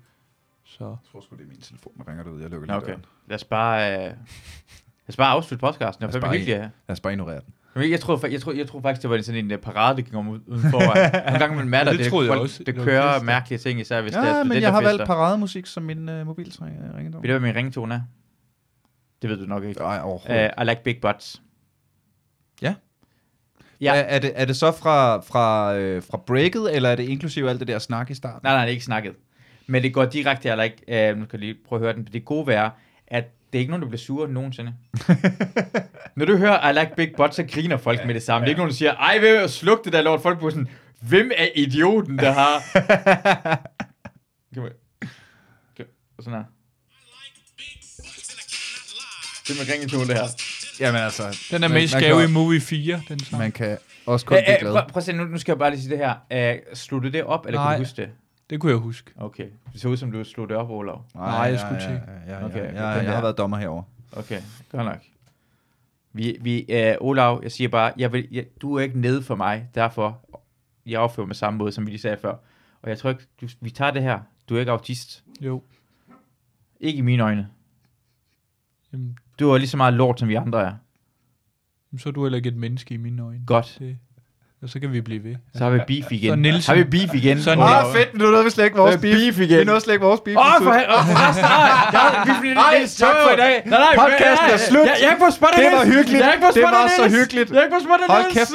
Så Jeg tror sgu, det er min telefon, der ringer ud. Jeg lukker lige okay. døren. Lad os bare, øh, lad os bare afslutte podcasten. Det Lad os var fandme bare hyggeligt. Lad os bare ignorere den. Men Jeg tror, jeg, tror, jeg tror faktisk, det var sådan en uh, parade, der gik om udenfor. (laughs) Nogle gange man matter, Ja, det det, folk, også. det Det kører ja. mærkelige ting, især hvis det er Ja, men jeg har valgt parademusik som min uh, mobiltræ- ringetone. Ved du, hvad min ringtone er? Det ved du nok ikke. Nej, overhovedet. Uh, I like big butts. Ja. Ja. Er, er, det, er det så fra, fra, øh, fra breaket, eller er det inklusive alt det der snak i starten? Nej, nej, det er ikke snakket. Men det går direkte, eller ikke, uh, nu kan lige prøve at høre den. Det gode være, at det er ikke nogen, der bliver sure nogensinde. Når du hører I like big butts, så griner folk med det samme. Det er ikke nogen, der siger, ej, ved at slukke det der lort. Folk bliver sådan, hvem er idioten, der har... Her. Kom. Og sådan her. Det er med ringetone, det her. Jamen altså, den er Man- med i man Scary kan- Movie 4, den sang. man kan også kun blive glad. prøv, prøv at se, nu, nu skal jeg bare lige sige det her. Uh, slutte det op, eller kan Nej. du huske det? Det kunne jeg huske. Okay. Det ser ud som, du slog det op, Olav. Nej, jeg ja, skulle ja, til. Ja, ja, ja, Okay, ja, okay, ja, den jeg har været dommer herover. Okay, godt nok. Vi, vi, uh, Olav, jeg siger bare, jeg vil, jeg, du er ikke nede for mig, derfor jeg opfører mig samme måde, som vi lige sagde før. Og jeg tror ikke, du, vi tager det her. Du er ikke autist. Jo. Ikke i mine øjne. Jamen, Du er lige så meget lort, som vi andre er. så er du heller ikke et menneske i mine øjne. Godt. Det, og så kan vi blive ved. Så har vi beef igen. Så Nielsen- Har vi beef igen? Så? Nielsen- Ah, fedt, nu nåede vi slet ikke vores beef. beef igen. Vi nåede slet ikke vores beef. Åh, for helvede. Jeg, vi, vi, Ej, tak for i dag. Nej, nej, Podcasten er slut. Jeg, jeg er ikke på spotter, Det var hyggeligt. Jeg er ikke på Det spotter, var så hyggeligt. Jeg er ikke på spotter, Hold kæft,